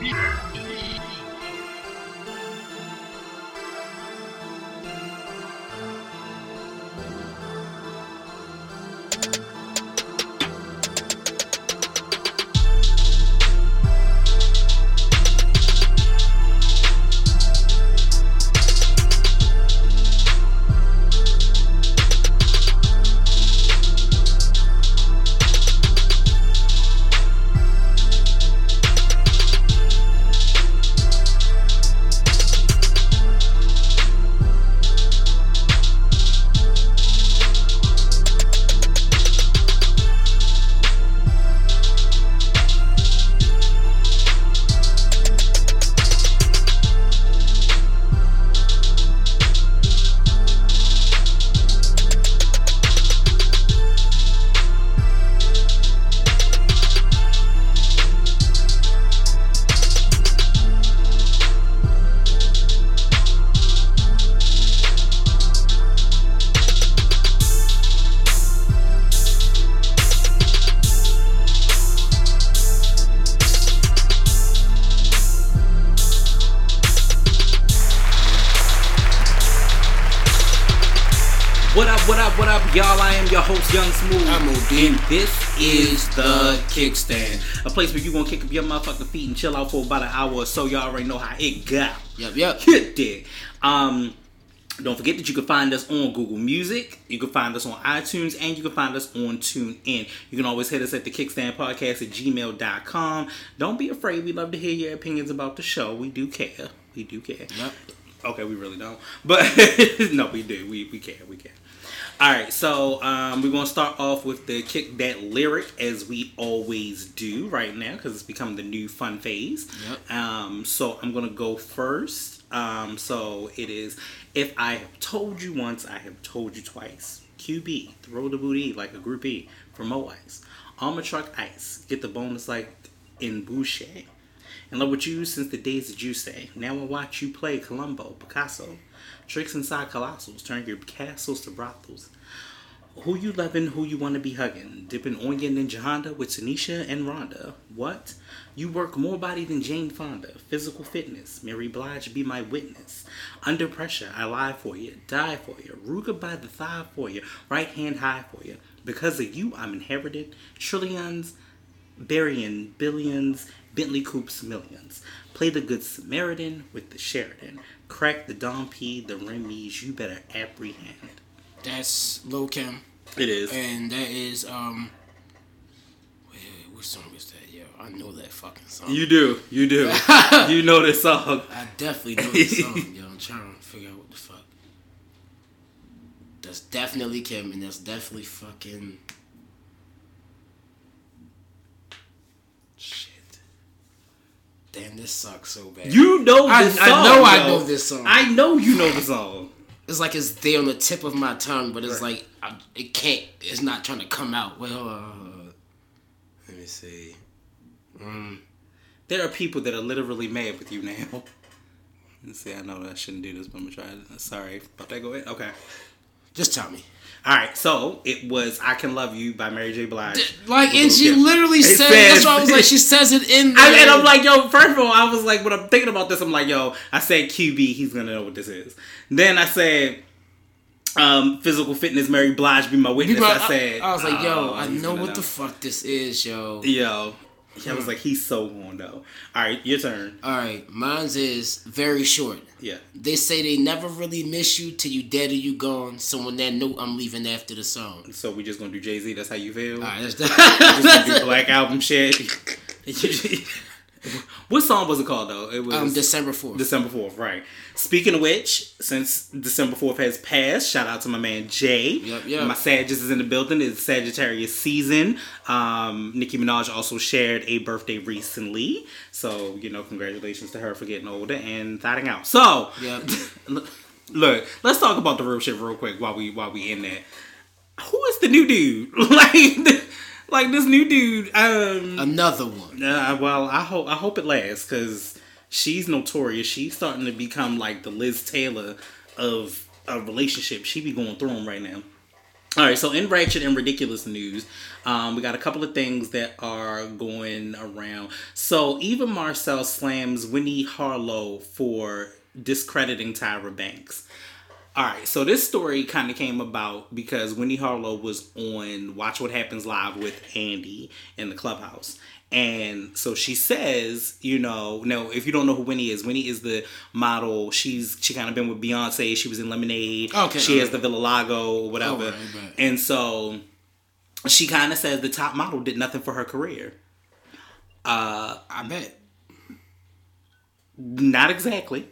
What Kickstand. A place where you gonna kick up your motherfucking feet and chill out for about an hour or so. Y'all already know how it got. Yep, yep. Hit dig. Um, don't forget that you can find us on Google Music, you can find us on iTunes, and you can find us on TuneIn. You can always hit us at the Kickstand Podcast at gmail.com. Don't be afraid. We love to hear your opinions about the show. We do care. We do care. Yep. Okay, we really don't. But no, we do. We, we care. We care. All right, so um, we're gonna start off with the kick that lyric as we always do right now because it's become the new fun phase. Yep. Um, so I'm gonna go first. Um, so it is if I have told you once, I have told you twice. QB, throw the booty like a groupie for Mo Ice. Armor truck ice, get the bonus like in Boucher. In love with you since the days that you say. Now I watch you play Columbo, Picasso. Tricks inside colossals, turn your castles to brothels. Who you loving, who you want to be hugging. Dipping onion Ninja Honda with Tanisha and Rhonda. What? You work more body than Jane Fonda. Physical fitness. Mary Blige be my witness. Under pressure, I lie for you, die for you. Ruger by the thigh for you, right hand high for you. Because of you, I'm inherited trillions, burying billions, Bentley Coops millions. Play the good Samaritan with the Sheridan. Crack the Dom P, the Remy's, you better apprehend. That's Lil Kim, It is. and that is um. Wait, wait, which song is that? Yo, I know that fucking song. You do, you do. you know this song. I definitely know this song. Yo, I'm trying to figure out what the fuck. That's definitely Kim, and that's definitely fucking. Shit. Damn, this sucks so bad. You know I- this I song. know I know this song. I know you know the song. it's like it's there on the tip of my tongue, but it's Right. like I, it can't. It's not trying to come out. Well, hold on, hold on. Let me see. Um, There are people that are literally mad with you now. Let's see, I know that I shouldn't do this, but I'm gonna try it. Sorry about that. Go ahead. Okay. just tell me. All right. So it was "I Can Love You" by Mary J. Blige. Like, and she Yeah. literally It said. says- That's why I was like, she says it in. I, and I'm like, yo, first of all, I was like, when I'm thinking about this, I'm like, yo, I said QB, he's gonna know what this is. Then I said, um, physical fitness, Mary Blige, be my witness. People- I said, I was like, yo, oh, I know gonna what the fuck this is, yo. Yo, I was like, he's so on though. All right, your turn. All right, mine's is very short. Yeah. They say they never really miss you till you dead or you gone. So on that note, I'm leaving after the song. So we just gonna do Jay Z. That's how you feel. All right, that's Just gonna do Black Album shit. what song was it called though? It was um, December fourth. December 4th, right. Speaking of which, since December 4th has passed, shout out to my man Jay. Yep, yep. My Sagittarius is in the building. It's Sagittarius season. Um, Nicki Minaj also shared a birthday recently. So, you know, congratulations to her for getting older and thotting out. So, Yep. look, let's talk about the real shit real quick while we while we in there. Who is the new dude? like, like this new dude. Um, Another one. uh, well, I hope I hope it lasts because she's notorious. She's starting to become like the Liz Taylor of a relationship. She be going through them right now. All right, so in ratchet and ridiculous news, um, we got a couple of things that are going around. So Eva Marcille slams Winnie Harlow for discrediting Tyra Banks. All right, so this story kind of came about because Winnie Harlow was on Watch What Happens Live with Andy in the clubhouse. And so she says, you know, no, if you don't know who Winnie is, Winnie is the model. She's she kind of been with Beyonce. She was in Lemonade. Okay, She has the vitiligo or whatever. Right. And so she kind of says the top model did nothing for her career. Uh, I bet. Not exactly.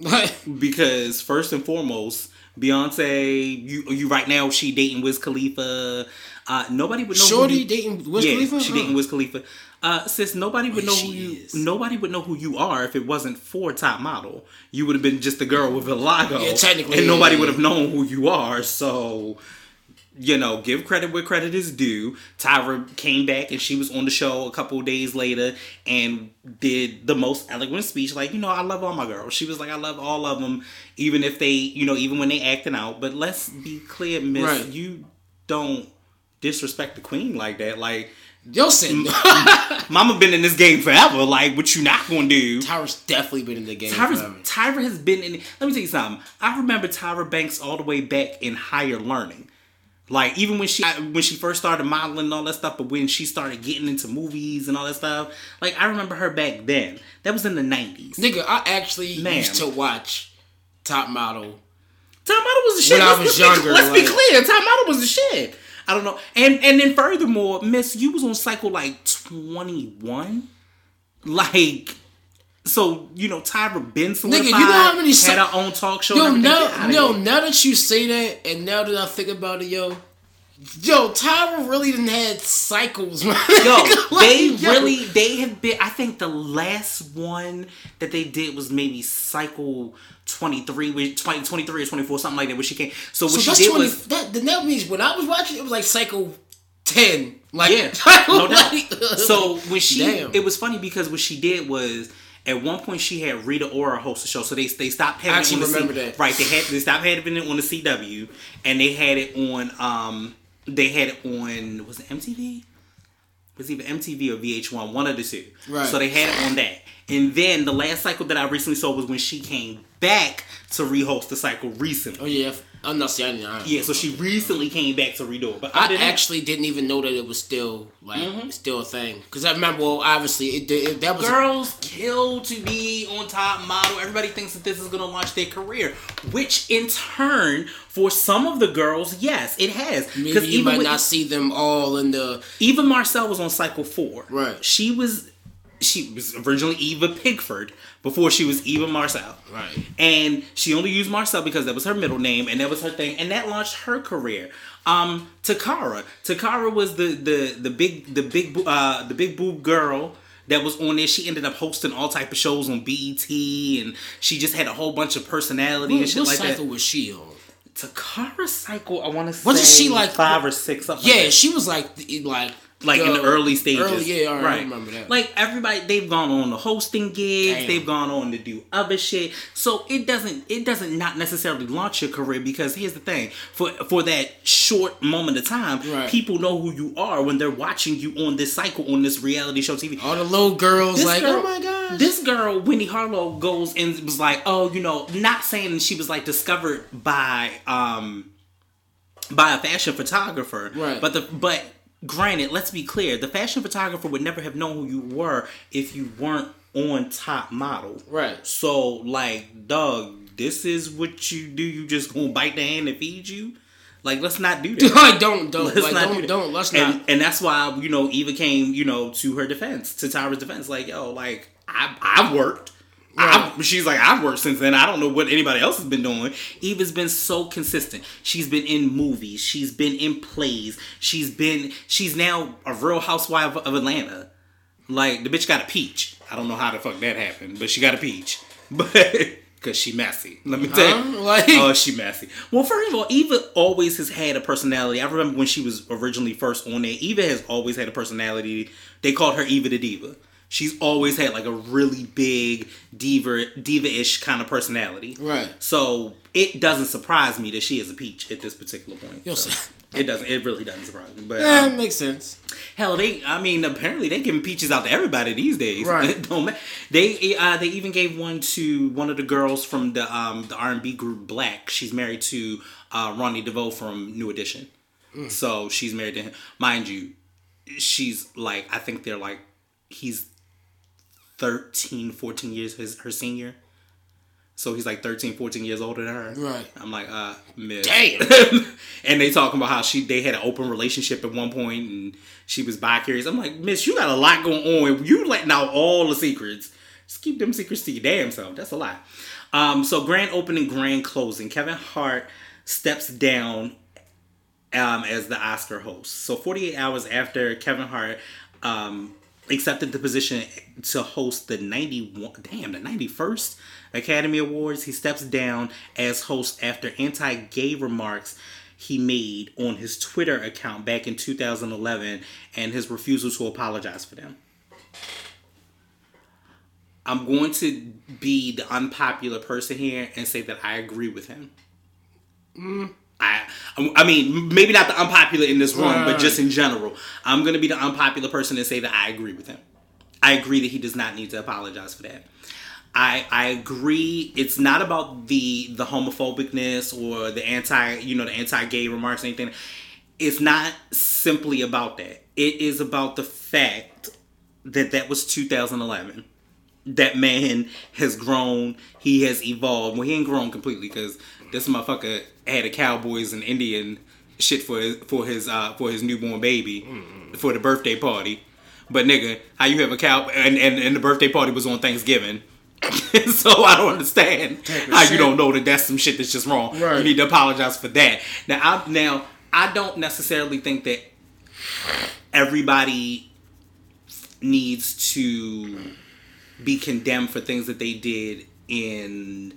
because first and foremost, Beyonce, you you right now she dating Wiz Khalifa. Uh, nobody would know. Shorty who you, dating Wiz yeah, Khalifa? she dating Wiz Khalifa. Uh, sis, nobody would know who you. is. Nobody would know who you are if it wasn't for top model. You would have been just a girl with a logo. Yeah, technically, and nobody would have known who you are. So. You know, give credit where credit is due. Tyra came back and she was on the show a couple of days later and did the most eloquent speech. Like, you know, I love all my girls. She was like, I love all of them, even if they, you know, even when they acting out. But let's be clear, Miss, Right. you don't disrespect the queen like that. Like, Yo, said Mama been in this game forever. Like, what you not gonna do? Tyra's definitely been in the game. Tyra's, forever. Tyra has been in. Let me tell you something. I remember Tyra Banks all the way back in higher learning. Like even when she when she first started modeling and all that stuff, but when she started getting into movies and all that stuff, like I remember her back then. That was in the nineties. Nigga, I actually Ma'am. used to watch Top Model. Top Model was the shit. When I let's, was let's be- younger, let's be clear. Top Model was the shit. I don't know. And and then furthermore, Miss, you was on cycle like twenty one, like. So you know Tyra been solidified. you know how many had her own talk show. Yo, now, yo, now that you say that, and now that I think about it, yo, yo, Tyra really didn't had cycles, man. Yo, Like, they yo. really they have been. I think the last one that they did was maybe cycle twenty three, 20, 23 or twenty four, something like that. Where she came. So what So she did twenty. was that that means when I was watching, it was like cycle ten. Like yeah, no doubt. like- So when she, Damn. it was funny because what she did was. At one point, she had Rita Ora host the show, so they they stopped having I it on actually the remember C, that. right. They had they stopped having it on the CW, and they had it on um they had it on was it MTV? It was either MTV or VH1, one of the two. Right. So they had it on that. And then the last cycle that I recently saw was when she came back to rehost the cycle recently. oh yeah, I'm not saying I, Yeah, so she recently came back to redo it. But I that- actually didn't even know that it was still like Mm-hmm. still a thing because I remember. Well, obviously, it, it that was girls kill to be on top model. Everybody thinks that this is going to launch their career, which in turn, for some of the girls, yes, it has. maybe you even might with, not see them all in the Eva Marcille was on cycle four. Right. She was she was originally Eva Pigford before she was Eva Marcille. Right. And she only used Marcille because that was her middle name and that was her thing, and that launched her career. Um, Toccara. Toccara was the the the big the big uh the big boob girl that was on there. She ended up hosting all type of shows on BET, and she just had a whole bunch of personality what, and shit what like cycle that. was she on? Toccara cycle, I want to say Wasn't she like- five or six? Like Yeah, that. she was like the- like in the early stages. Early, yeah, all right, I remember that. Like everybody, they've gone on to hosting gigs. Damn. They've gone on to do other shit. So it doesn't, it doesn't not necessarily launch your career because here's the thing: for for that short moment of time, Right. people know who you are when they're watching you on this cycle on this reality show TV. all the little girls This like, girl- oh my gosh. This girl, Winnie Harlow, goes and was like, oh, you know, not saying she was like discovered by um by a fashion photographer. Right. But the but granted, let's be clear, the fashion photographer would never have known who you were if you weren't on top model. Right. So like, dog, this is what you do. You just gonna bite the hand that feeds you. Like, let's not do that. don't don't Let's like not don't do don't let's and, not. And that's why you know Eva came you know to her defense, to Tyra's defense. Like yo, like I I worked. I, she's like I've worked since then. I don't know what anybody else has been doing. Eva's been so consistent. She's been in movies. She's been in plays. She's been. She's now a real housewife of Atlanta. Like the bitch got a peach. I don't know how the fuck that happened, but she got a peach. But because she messy. Let me tell you. Like- oh, she messy. Well, first of all, Eva always has had a personality. I remember when she was originally first on there. Eva has always had a personality. They called her Eva the Diva She's always had like a really big diva diva-ish kind of personality. Right. So it doesn't surprise me that she is a peach at this particular point. You'll So, see. it doesn't. It really doesn't surprise me. But Yeah, um, it makes sense. Hell, they. I mean, apparently they giving peaches out to everybody these days. Right. They uh, they even gave one to one of the girls from the um the R and B group Blaque. She's married to uh, Ronnie DeVoe from New Edition. So she's married to him. Mind you, she's like I think they're like he's 13, 14 years his her senior. So he's like 13, 14 years older than her. Right. I'm like, uh, miss. Damn. and they talking about how she they had an open relationship at one point and she was bi curious. I'm like, Miss, you got a lot going on. You letting out all the secrets. Just keep them secrets to your damn self. That's a lot. Um, so grand opening, grand closing. Kevin Hart steps down um, as the Oscar host. So 48 hours after Kevin Hart um, accepted the position to host the 91, damn, the 91st Academy Awards, he steps down as host after anti-gay remarks he made on his Twitter account back in 2011 and his refusal to apologize for them. I'm going to be the unpopular person here and say that I agree with him. Mm. I, I mean, maybe not the unpopular in this room, but just in general, I'm going to be the unpopular person and say that I agree with him. I agree that he does not need to apologize for that. I I agree. It's not about the the homophobicness or the anti you know the anti gay remarks or anything. It's not simply about that. It is about the fact that that was 2011 that man has grown. He has evolved. Well, he ain't grown completely because this motherfucker had a Cowboys and Indian shit for his for his uh for his newborn baby for the birthday party. But nigga, how you have a cow and, and, and the birthday party was on Thanksgiving. so I don't understand how you don't know that that's some shit that's just wrong. You need to apologize for that. Now I now I don't necessarily think that everybody needs to be condemned for things that they did in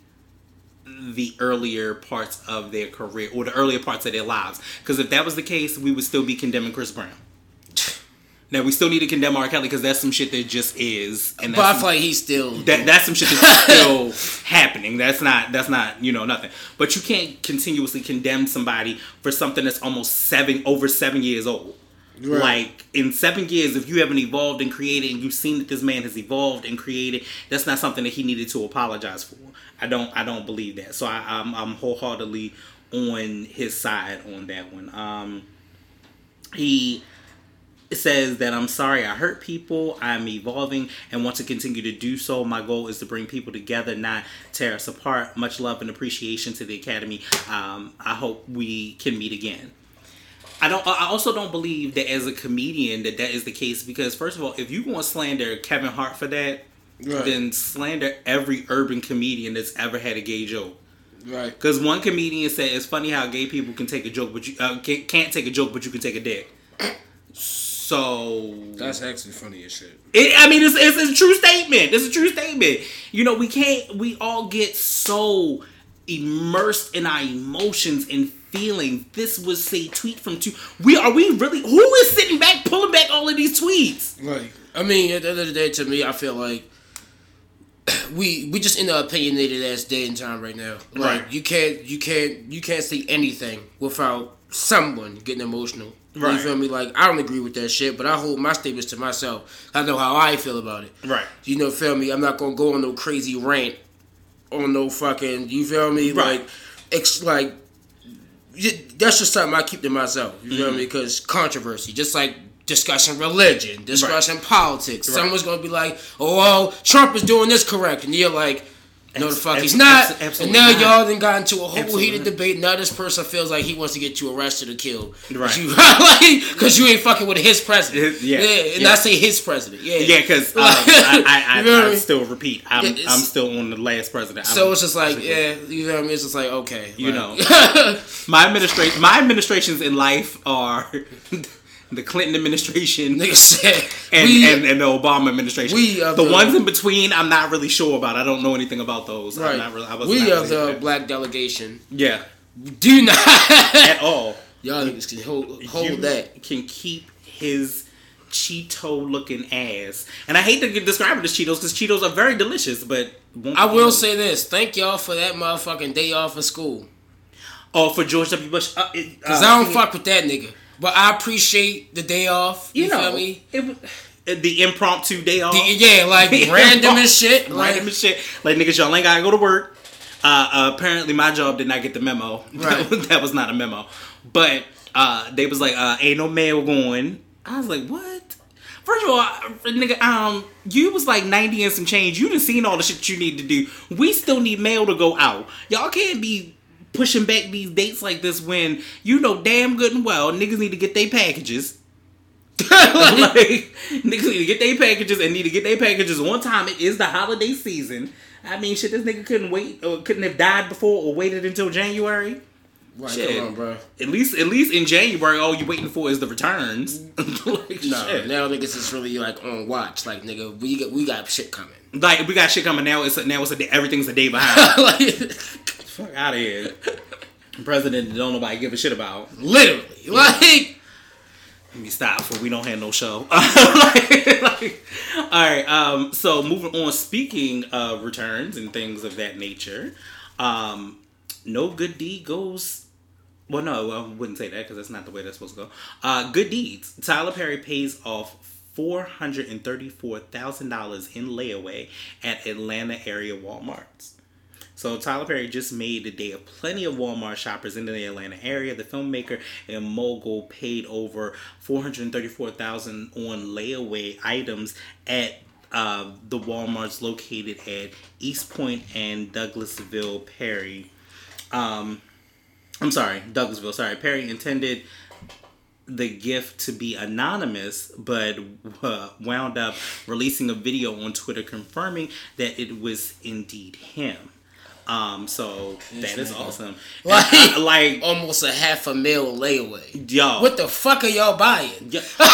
the earlier parts of their career or the earlier parts of their lives. Because if that was the case, we would still be condemning Chris Brown. Now we still need to condemn R. Kelly because that's some shit that just is, and But I that's feel like he's still. that that's some shit that's still happening. That's not that's not you know nothing. But you can't continuously condemn somebody for something that's almost seven over seven years old. Right. Like in seven years, if you haven't evolved and created, and you've seen that this man has evolved and created, that's not something that he needed to apologize for. I don't I don't believe that. So I, I'm I'm wholeheartedly on his side on that one. Um, he says that I'm sorry I hurt people. I'm evolving and want to continue to do so. My goal is to bring people together, not tear us apart. Much love and appreciation to the Academy. Um, I hope we can meet again. I don't. I also don't believe that as a comedian that that is the case because first of all, if you want to slander Kevin Hart for that, Right. then slander every urban comedian that's ever had a gay joke. Right. Because one comedian said it's funny how gay people can take a joke, but you uh, can't, can't take a joke, but you can take a dick. So That's actually funny as shit. it, I mean, it's, it's a true statement. It's a true statement. You know, we can't. We all get so immersed in our emotions and feelings. This was say tweet from two. We are we really? Who is sitting back pulling back all of these tweets? Right. I mean, at the end of the day, to me, I feel like we we just in the opinionated ass day and time right now. Like Right. you can't you can't you can't say anything without someone getting emotional. Right. You feel me? Like I don't agree with that shit, but I hold my statements to myself. I know how I feel about it. Right. You know, feel me? I'm not gonna go on no crazy rant on no fucking. You feel me? Right. Like, ex, like that's just something I keep to myself. You Mm-hmm. feel me? Because controversy, just like discussing religion, discussing politics. Someone's gonna be like, "Oh, well, Trump is doing this correct," and you're like. No, the fuck he's not. and now not. y'all then got into a whole Absolutely heated not. debate. Now this person feels like he wants to get you arrested or killed. Right. Cause you, like, you ain't fucking with his president. His- yeah, and yeah. I say his president. Yeah. Yeah, because um, I, I, I, You know I I still repeat. I'm, Yeah, I'm still on the last president. So it's just like, yeah, you know what I mean? It's just like, okay. You like- know. my administration, my administrations in life are the Clinton administration. Nigga said, and, we, and, and the Obama administration. we the, the- ones in between, I'm not really sure about. I don't know anything about those. I'm right. not really, I was we not are really the there. black delegation. yeah Do not. at all. Y'all niggas can hold, hold that. can keep his Cheeto looking ass. And I hate to describe it as Cheetos because Cheetos are very delicious, but won't I will say this: thank y'all for that motherfucking day off of school. Oh, for George W. Bush. Uh, Cause uh, I don't fuck with that nigga. But I appreciate the day off. You, You know, feel me? it, was- the impromptu day off. The- yeah, like random as shit. Like, Random as shit. Like niggas, y'all ain't gotta go to work. Uh, uh, apparently, my job did not get the memo. Right. that was not a memo. But uh, they was like, uh, "Ain't no mail going." I was like, "What?" First of all, uh, nigga, um, you was like ninety and some change. You done seen all the shit you need to do. We still need mail to go out. Y'all can't be pushing back these dates like this when you know damn good and well niggas need to get their packages. like niggas need to get their packages and need to get their packages on time. It is the holiday season. I mean, shit, this nigga couldn't wait or couldn't have died before or waited until January. right, Shit. come on, bro. At least, at least in January, all you waiting for is the returns. like, No, shit. now niggas is really like on watch. Like nigga, we got we got shit coming. like we got shit coming now. It's now it's a day, everything's a day behind. like Fuck out of here. President don't nobody give a shit about. literally, like Let me stop for we don't have no show. like, like, all right. Um. So moving on. Speaking of returns and things of that nature, um, no good deed goes. Well, no, I wouldn't say that because that's not the way that's supposed to go. Uh, good deeds. Tyler Perry pays off four hundred and thirty-four thousand dollars in layaway at Atlanta area WalMarts. So Tyler Perry just made the day of plenty of Walmart shoppers in the Atlanta area. The filmmaker and mogul paid over four hundred thirty-four thousand on layaway items at uh, the WalMarts located at East Point and Douglasville. Perry, um, I'm sorry, Douglasville. Sorry, Perry intended the gift to be anonymous, but uh, wound up releasing a video on Twitter confirming that it was indeed him. Um, so that is awesome. Like- I- like almost a half a mil layaway. y'all. What the fuck are y'all buying? Yeah. no,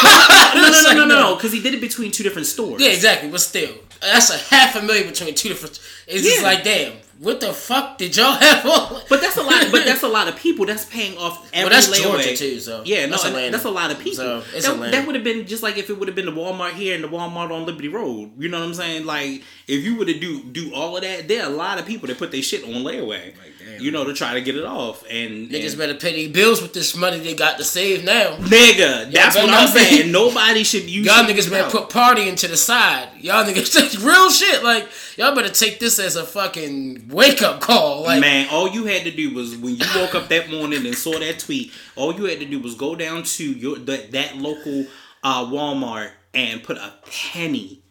no, no, It's no, no, no. no, because he did it between two different stores. Yeah, exactly. But still, that's a half a million between two different. It's just like, damn, what the fuck did y'all have on? But that's a lot. But that's a lot of people. That's paying off every that's layaway. Georgia, too, so yeah, no, that's that's, a lot of people. So, it's that, that would have been just like if it would have been the Walmart here and the Walmart on Liberty Road. You know what I'm saying? Like if you would have do do all of that, there are a lot of people that put their shit on layaway. Damn. you know, to try to get it off. And Niggas and- better pay their bills with this money they got to save now. nigga. That's what I'm be- saying. Nobody should use Y'all niggas better put partying to the side. Y'all niggas real shit. Like y'all better take this as a fucking wake up call. Like Man, all you had to do was when you woke up that morning and saw that tweet. All you had to do was go down to your that, that local uh, Walmart and put a penny,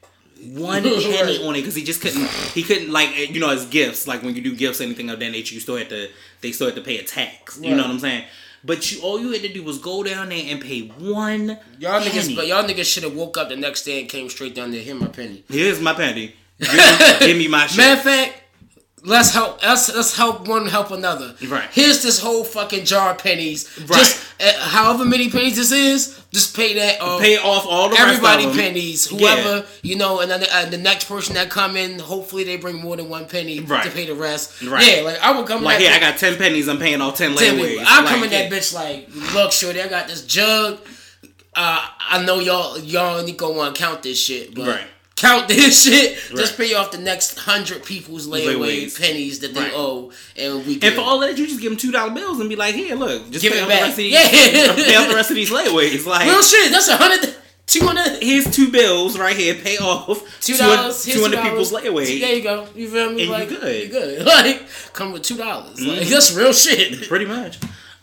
one penny Right. on it because he just couldn't. He couldn't like eh, you know as gifts. Like when you do gifts, anything of that nature, you still had to. They still had to pay a tax. You know what I'm saying? But you all you had to do was go down there and pay one. y'all penny. niggas, but y'all niggas should have woke up the next day and came straight down there. Here, my penny. Here's my penny. Give me, give me my shit. Matter of fact, let's help. Let's let's help one help another. Right. Here's this whole fucking jar of pennies. Right. Just uh, however many pennies this is, just pay that. Uh, pay off all the everybody rest of them. pennies. Yeah. Whoever you know, and then the, uh, the next person that come in, hopefully they bring more than one penny Right. to pay the rest. Right. Yeah, like I would come Like, here, I got 10 pennies. I'm paying all 10 Tell me, layaways. I'm Like, coming yeah. that bitch like, look, shorty, I got this jug. Uh, I know y'all y'all ain't gonna want to count this shit, but Right. Count this shit. Right. Just pay off the next hundred people's layaway Layaways. pennies that they Right. owe, and we And for all that, you just give them two dollar bills and be like, "Here, look, just Give pay it off back. the rest of these, Yeah. pay off the rest of these layaways." Like, real shit. That's a hundred, two hundred. here's two bills right here. Pay off Two 200 dollars, 200 people's layaway. There you go. You feel me? And you like, good. You good. Like, come with two dollars. Like, mm-hmm. that's real shit. Pretty much.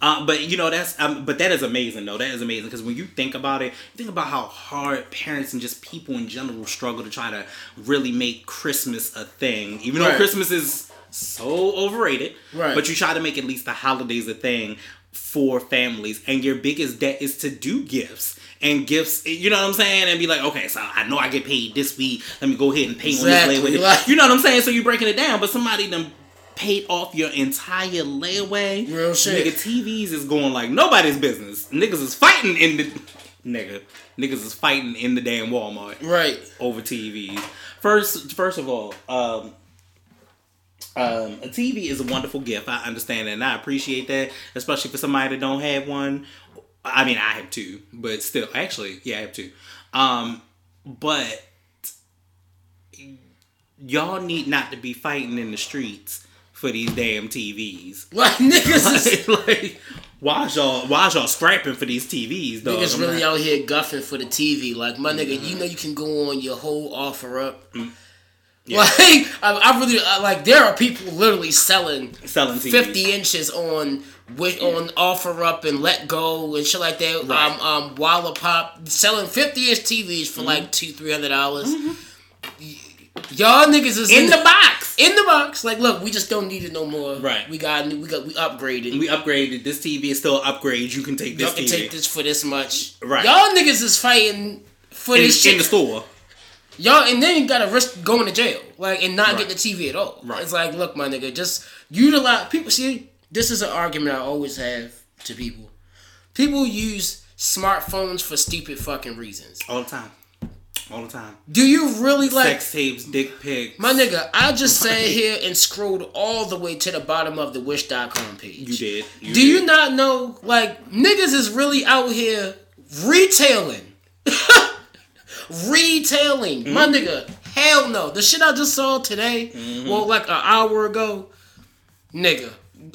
Uh, but you know that's um, but that is amazing though. That is amazing because when you think about it, you think about how hard parents and just people in general struggle to try to really make Christmas a thing. Even though Christmas is so overrated, Right. But you try to make at least the holidays a thing for families, and your biggest debt is to do gifts. And gifts, you know what I'm saying, and be like, okay, so I know I get paid this week. Let me go ahead and pay Exactly, on this layaway. like- you know what I'm saying? So you're breaking it down, but somebody done paid off your entire layaway. Real shit. Nigga, TVs is going like nobody's business. Niggas is fighting in the nigga. Niggas is fighting in the damn Walmart Right. over TVs. First, first of all, um, um, a TV is a wonderful gift. I understand that, and I appreciate that, especially for somebody that don't have one. I mean, I have two, but still, actually, yeah, I have two. Um, but y'all need not to be fighting in the streets for these damn TVs. Like niggas is like, like why y'all why y'all scrapping for these TVs? Dog? Niggas I'm really not- out here guffing for the TV. Like my nigga, you know you can go on your whole offer up. Mm. Yeah. Like I, I really I, like there are people literally selling selling TVs. fifty inches on with on offer up and let go and shit like that. Right. Mm-hmm. Um um Wallapop selling fifty inch TVs for like two three hundred dollars. Y'all niggas is in the box. in the box. Like, look, we just don't need it no more. Right. We got we got we upgraded. We upgraded. This TV is still upgrade. You can take this. Y'all this can TV take this for this much. Right. Y'all niggas is fighting for in, this shit. in the store. Y'all and then you gotta risk going to jail, like and not Right. getting the TV at all. Right. It's like, look, my nigga, just utilize people. See, this is an argument I always have to people. People use smartphones for stupid fucking reasons. All the time. All the time. Do you really like? Sex tapes, dick pics. My nigga, I just sat here and scrolled all the way to the bottom of the wish.com page. You did. You Do did. you not know, like, niggas is really out here retailing? retailing. Mm-hmm. My nigga, hell no. The shit I just saw today, Mm-hmm. well, like an hour ago, nigga,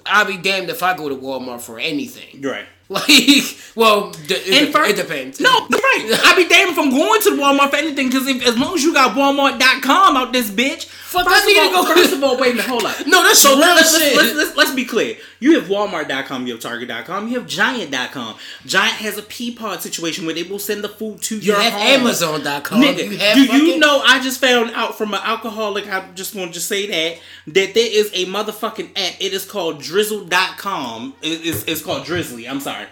I'll be damned if I go to Walmart for anything. Right. Like, well, d- it, And de- for- it depends. No, that's right. I be damned if I'm going to Walmart for anything because as long as you got Walmart.com out this bitch. Fuck, first I need of to all, go- First of all, wait a minute, hold up. No, that's So real let's, shit. let's, let's, let's, let's be clear. You have Walmart.com, you have Target.com, you have Giant.com. Giant has a Peapod situation where they will send the food to you your have home. Amazon.com. Nigga, you have do fucking, you know I just found out from an alcoholic, I just want to just say that, that there is a motherfucking app. It is called drizzle.com. It- It's, it's called Drizzly. I'm sorry.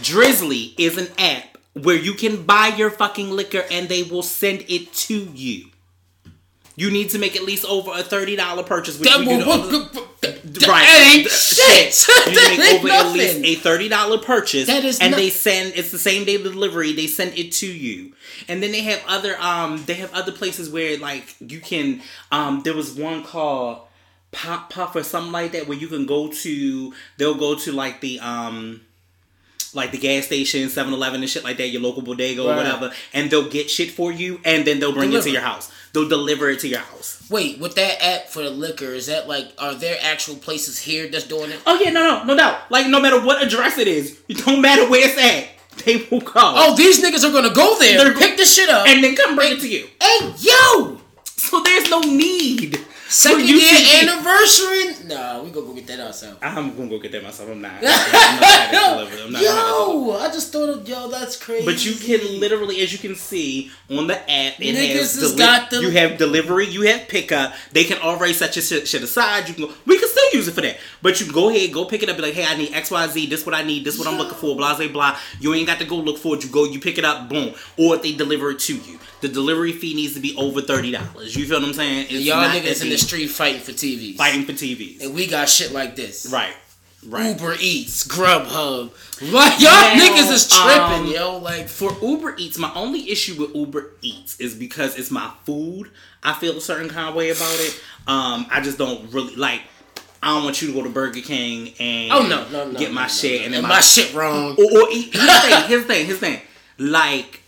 Drizzly is an app where you can buy your fucking liquor and they will send it to you. You need to make at least over a $30 purchase. Which That, we will, do- what, what, that Right. ain't shit. You make over at least a thirty dollar purchase. That is and not- they send it's the same day delivery. They send it to you, and then they have other um they have other places where like you can um there was one called Pop Puff or something like that where you can go to they'll go to like the um like the gas station, 7-Eleven and shit like that, your local bodega or whatever, and they'll get shit for you and then they'll bring it to your house. They'll deliver it to your house. Wait, with that app for the liquor, is that like, are there actual places here that's doing it? Oh yeah, no, no, no doubt. Like no matter what address it is, it don't matter where it's at, they will come. Oh, these niggas are gonna go there, They're- gonna pick the shit up, and then come bring it to you. hey, yo! So there's no need. Second year anniversary? No, we gonna go get that ourselves. I'm gonna go get that myself. I'm not. I'm not, having it delivered. I'm not having it delivered. yo, I just thought of yo, that's crazy. But you can literally, as you can see on the app, it Niggas has has got the- you have delivery, you have pickup. They can already set your shit, shit aside. You can go. We can still use it for that, but you can go ahead, go pick it up. Be like, hey, I need X, Y, Z. This what I need. This what I'm looking for. Blah, blah, blah. You ain't got to go look for it. You go, you pick it up, boom. Or if they deliver it to you, the delivery fee needs to be over thirty dollars. You feel what I'm saying? It's y'all not niggas in the deep. street fighting for TVs, fighting for TVs. and we got shit like this. Right. Right. Uber Eats, Grubhub, like y'all Now, niggas is tripping, um, yo. Like For Uber Eats, my only issue with Uber Eats is because it's my food. I feel a certain kind of way about it. Um, I just don't really like. I don't want you to go to Burger King and Oh no, no, no. get my no, no, shit no. and then my, shit wrong. or, or eat. Here's the thing. Here's the thing. Here's the thing. Like,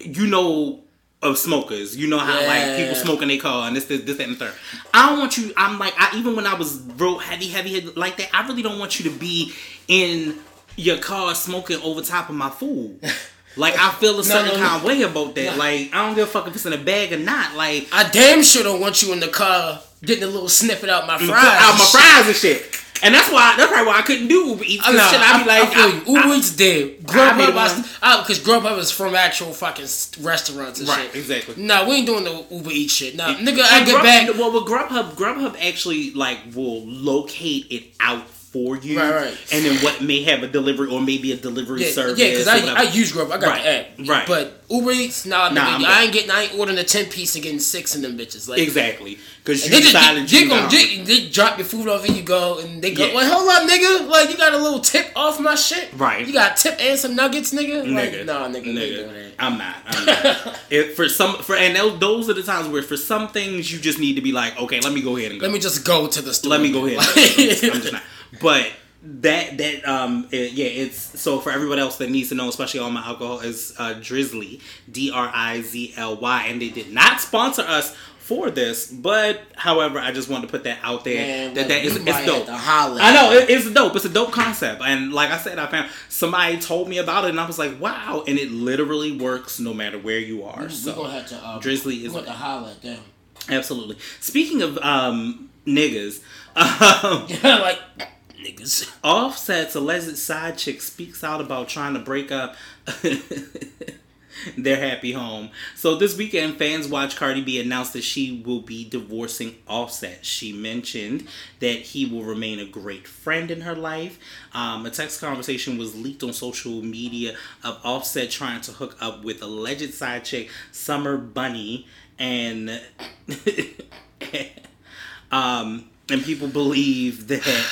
you know of smokers. You know how like people Yeah. smoke in their car and this, this, this, that, and third. I don't want you. I'm like, I even when I was real heavy, heavy head like that, I really don't want you to be in your car smoking over top of my food. Like I feel a certain no, no. kind of way about that. Like I don't give a fuck if it's in a bag or not. Like I damn sure don't want you in the car getting a little snippet out my fries. out my fries and shit. And that's why that's probably why I couldn't do Uber Eats. Nah, shit, I be like, I feel you. I- Uber I- Eats dead. Grubhub, I, because oh, Grubhub is from actual fucking restaurants and Right, shit. exactly. Nah, we ain't doing the Uber Eats shit. Nah, nigga, I get Grub- back. Well, with Grubhub, Grubhub actually like will locate it out for you, Right, right. And then what may have a delivery or maybe a delivery Yeah, service. yeah, because I. I use Grubhub. I got Right, the app. right. But Uber Eats, nah, Nah, I ain't getting, I ain't ordering a ten piece and getting six in them bitches. Like, exactly because you they decided they, you gonna they, they drop your food off and you go and they go Yeah. well hold up nigga like you got a little tip off my shit Right. you got a tip and some nuggets nigga, Nigga, like nah nigga, nigga. I'm not. I'm not. If for some, for and those, are the times where for some things you just need to be like, okay, let me go ahead and go. let me just go to the store let me go ahead. Like- I'm just, I'm just not. But that that um it- yeah it's so for everyone else that needs to know especially all my alcohol is uh drizzly d-r-i-z-l-y and they did not sponsor us for this but however i just wanted to put that out there Man, that that is we it's dope have to holler. i know it, it's dope it's a dope concept and like i said i found somebody told me about it and i was like wow and it literally works no matter where you are We're so gonna have to. Um, Drizzly is- have to holler at them. absolutely speaking of um niggas um like niggas. Offset's alleged side chick speaks out about trying to break up their happy home. So this weekend, fans watch Cardi B announce that she will be divorcing Offset. She mentioned that he will remain a great friend in her life. Um, a text conversation was leaked on social media of Offset trying to hook up with alleged side chick Summer Bunny and. um, and people believe that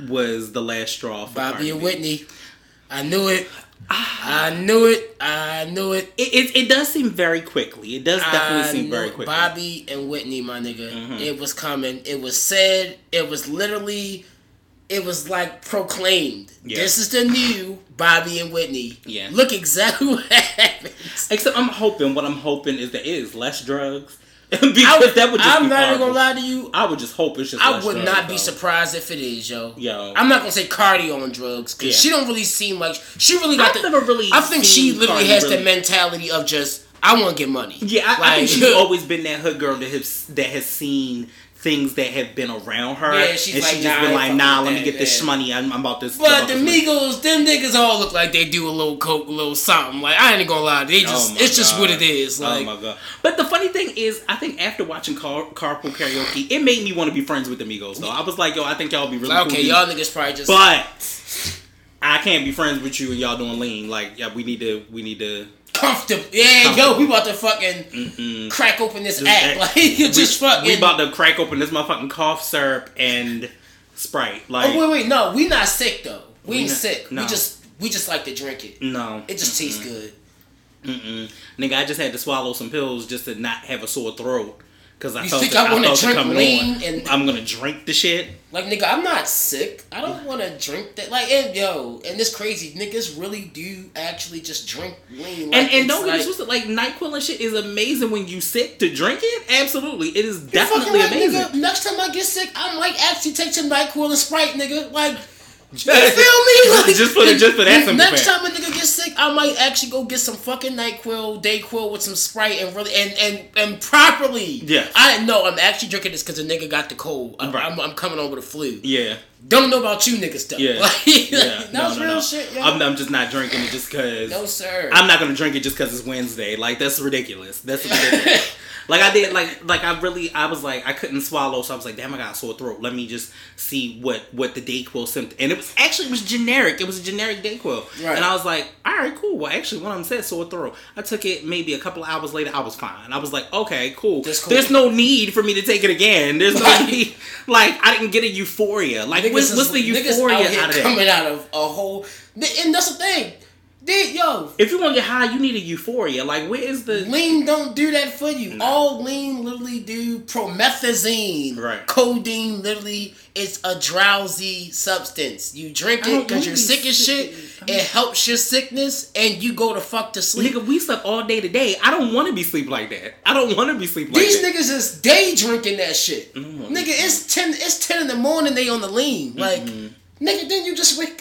was the last straw for Bobby and. Whitney. I knew it. I knew it. I knew it. It, it, it does seem very quickly. It does definitely I seem very quickly. Mm-hmm. Bobby and Whitney, my nigga. It was coming. It was said. It was literally. It was like proclaimed. Yeah. This is the new Bobby and Whitney. Yeah. Look exactly what happens. Except I'm hoping. What I'm hoping is there is less drugs because I, that would just I'm not even gonna lie to you. I would just hope it's just. I would not be surprised if it is, yo. Yo. I'm not gonna say Cardi on drugs because Yeah. she don't really seem like she really got I've the. never really I think she literally has really- the mentality of just I want to get money. Yeah, I, I think she's always been that hood girl that has that has seen things that have been around her. Yeah, she's and like, she nah, just been like, nah, let me that, get this yeah. money. I'm, I'm about this. But about the this money. Migos, them niggas all look like they do a little coke, a little something. Like I ain't gonna lie, they oh just Oh it's just what it is. Oh like oh my god! But the funny thing is, I think after watching Car- Carpool Karaoke, it made me want to be friends with the Migos. Though I was like, yo, I think y'all be really okay, cool. y'all niggas probably just But I can't be friends with you and y'all doing lean. Like, yeah, we need to, we need to. Comfortable. Yeah, Comfortable. yo, we about to fucking Mm-mm. crack open this Just app. act- Like you just we, fucking. We about to crack open this motherfucking cough syrup and Sprite. Oh, like, oh wait, wait, no, we not sick though. We, We ain't not- sick. no. We just we just like to drink it. no, It just tastes good. Mm-mm. Nigga, I just had to swallow some pills just to not have a sore throat. Cause I You felt think it, I wanna felt it drink coming lean on. and- I'm gonna drink the shit. Like nigga, I'm not sick. I don't want to drink that. Like and yo, and this crazy niggas really do actually just drink lean. Like, and and don't get like, it twisted. Like Nyquil and shit is amazing when you sick to drink it. Absolutely, it is definitely right, amazing. Nigga. Next time I get sick, I might actually take some Nyquil and Sprite, nigga. Like, you feel me? Like, just for the- just for that simple Next fact. time a nigga gets sick, I might actually go get some fucking Nyquil, Dayquil with some Sprite and really and and and properly. Yeah. I know I'm actually drinking this because the nigga got the cold. I'm, Right. I'm, I'm coming over with a flu. Yeah, Don't know about you niggas stuff. yeah, Like, yeah. that No, was no, real no. shit, yo. I'm, I'm just not drinking it just cause. no sir. I'm not gonna drink it just because it's Wednesday. Like that's ridiculous. That's ridiculous. Like I did, like like I really, I was like I couldn't swallow, so I was like, damn, I got a sore throat. Let me just see what what the Dayquil symptom. And it was actually it was generic. It was a generic Dayquil. Right. And I was like, all right, cool. Well, actually, one of them said sore throat. I took it maybe a couple hours later. I was fine. I was like, okay, cool. Cool. There's no need for me to take it again. There's no need. Like I didn't get a euphoria. Like what's, what's the euphoria out out of that? coming out of a whole. And that's the thing. Yo, If you want to get high, you need a euphoria. Like where is the Lean don't do that for you. All lean literally do promethazine. Right. Codeine literally is a drowsy substance. You drink it because you're sick as shit. It helps your sickness and you go to fuck to sleep. Nigga, we slept all day today. I don't want to be sleep like that. I don't want to be sleep like These that. niggas is day drinking that shit. Mm. Nigga, it's ten it's ten in the morning, they on the lean. Like nigga, then you just wake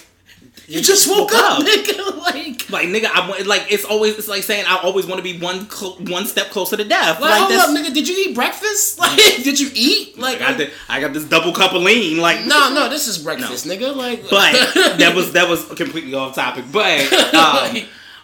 you just woke, up, nigga. Like Like nigga, I like it's always it's like saying I always want to be one clo- one step closer to death. Like, Like, hold this, up, nigga. Did you eat breakfast? Like, did you eat? Like, I got the, I got this double cup of lean. Like no, no, this is breakfast, nigga. Like, but that was that was completely off topic. But um,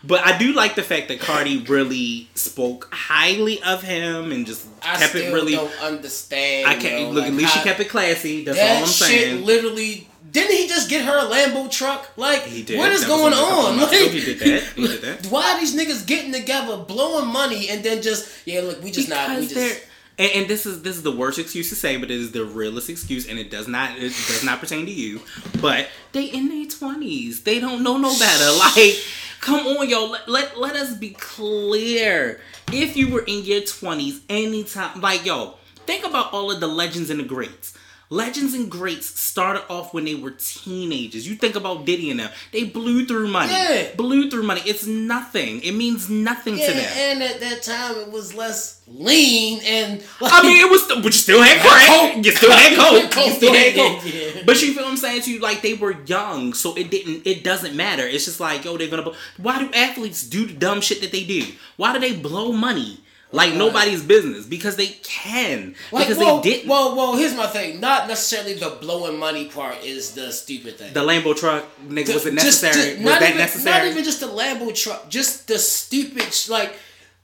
but I do like the fact that Cardi really spoke highly of him and just I kept it really. don't understand. I can't look. like at least she kept it classy. That's that all I'm shit. saying. Literally, didn't he just get her a Lambo truck? Like, He did. what is That going only a couple on? Like, He did that. He did that. Why are these niggas getting together, blowing money, and then just yeah, look, we just not, we Because they're just. and, and this is this is the worst excuse to say, but it is the realest excuse, and it does not it does not pertain to you. But they in their twenties, they don't know no better. Like, come on, yo, let, let let us be clear. If you were in your twenties, anytime, like yo, think about all of the legends and the greats. Legends and greats started off when they were teenagers. You think about Diddy and them; they blew through money. Yeah. Blew through money. It's nothing. It means nothing Yeah, to them. and at that time it was less lean and. Like, I mean, it was, but you still had crack. Coke. You still had coke. You still had coke. yeah. But you feel what I'm saying to you? Like they were young, so it didn't. It doesn't matter. It's just like yo, they're gonna. Why do athletes do the dumb shit that they do? Why do they blow money like Right. nobody's business? Because they can. Like, because well, they didn't. Well, well, here's my thing. Not necessarily the blowing money part is the stupid thing. the Lambo truck, nigga, was it necessary? just- was not that even, necessary? Not even just the Lambo truck, just the stupid, like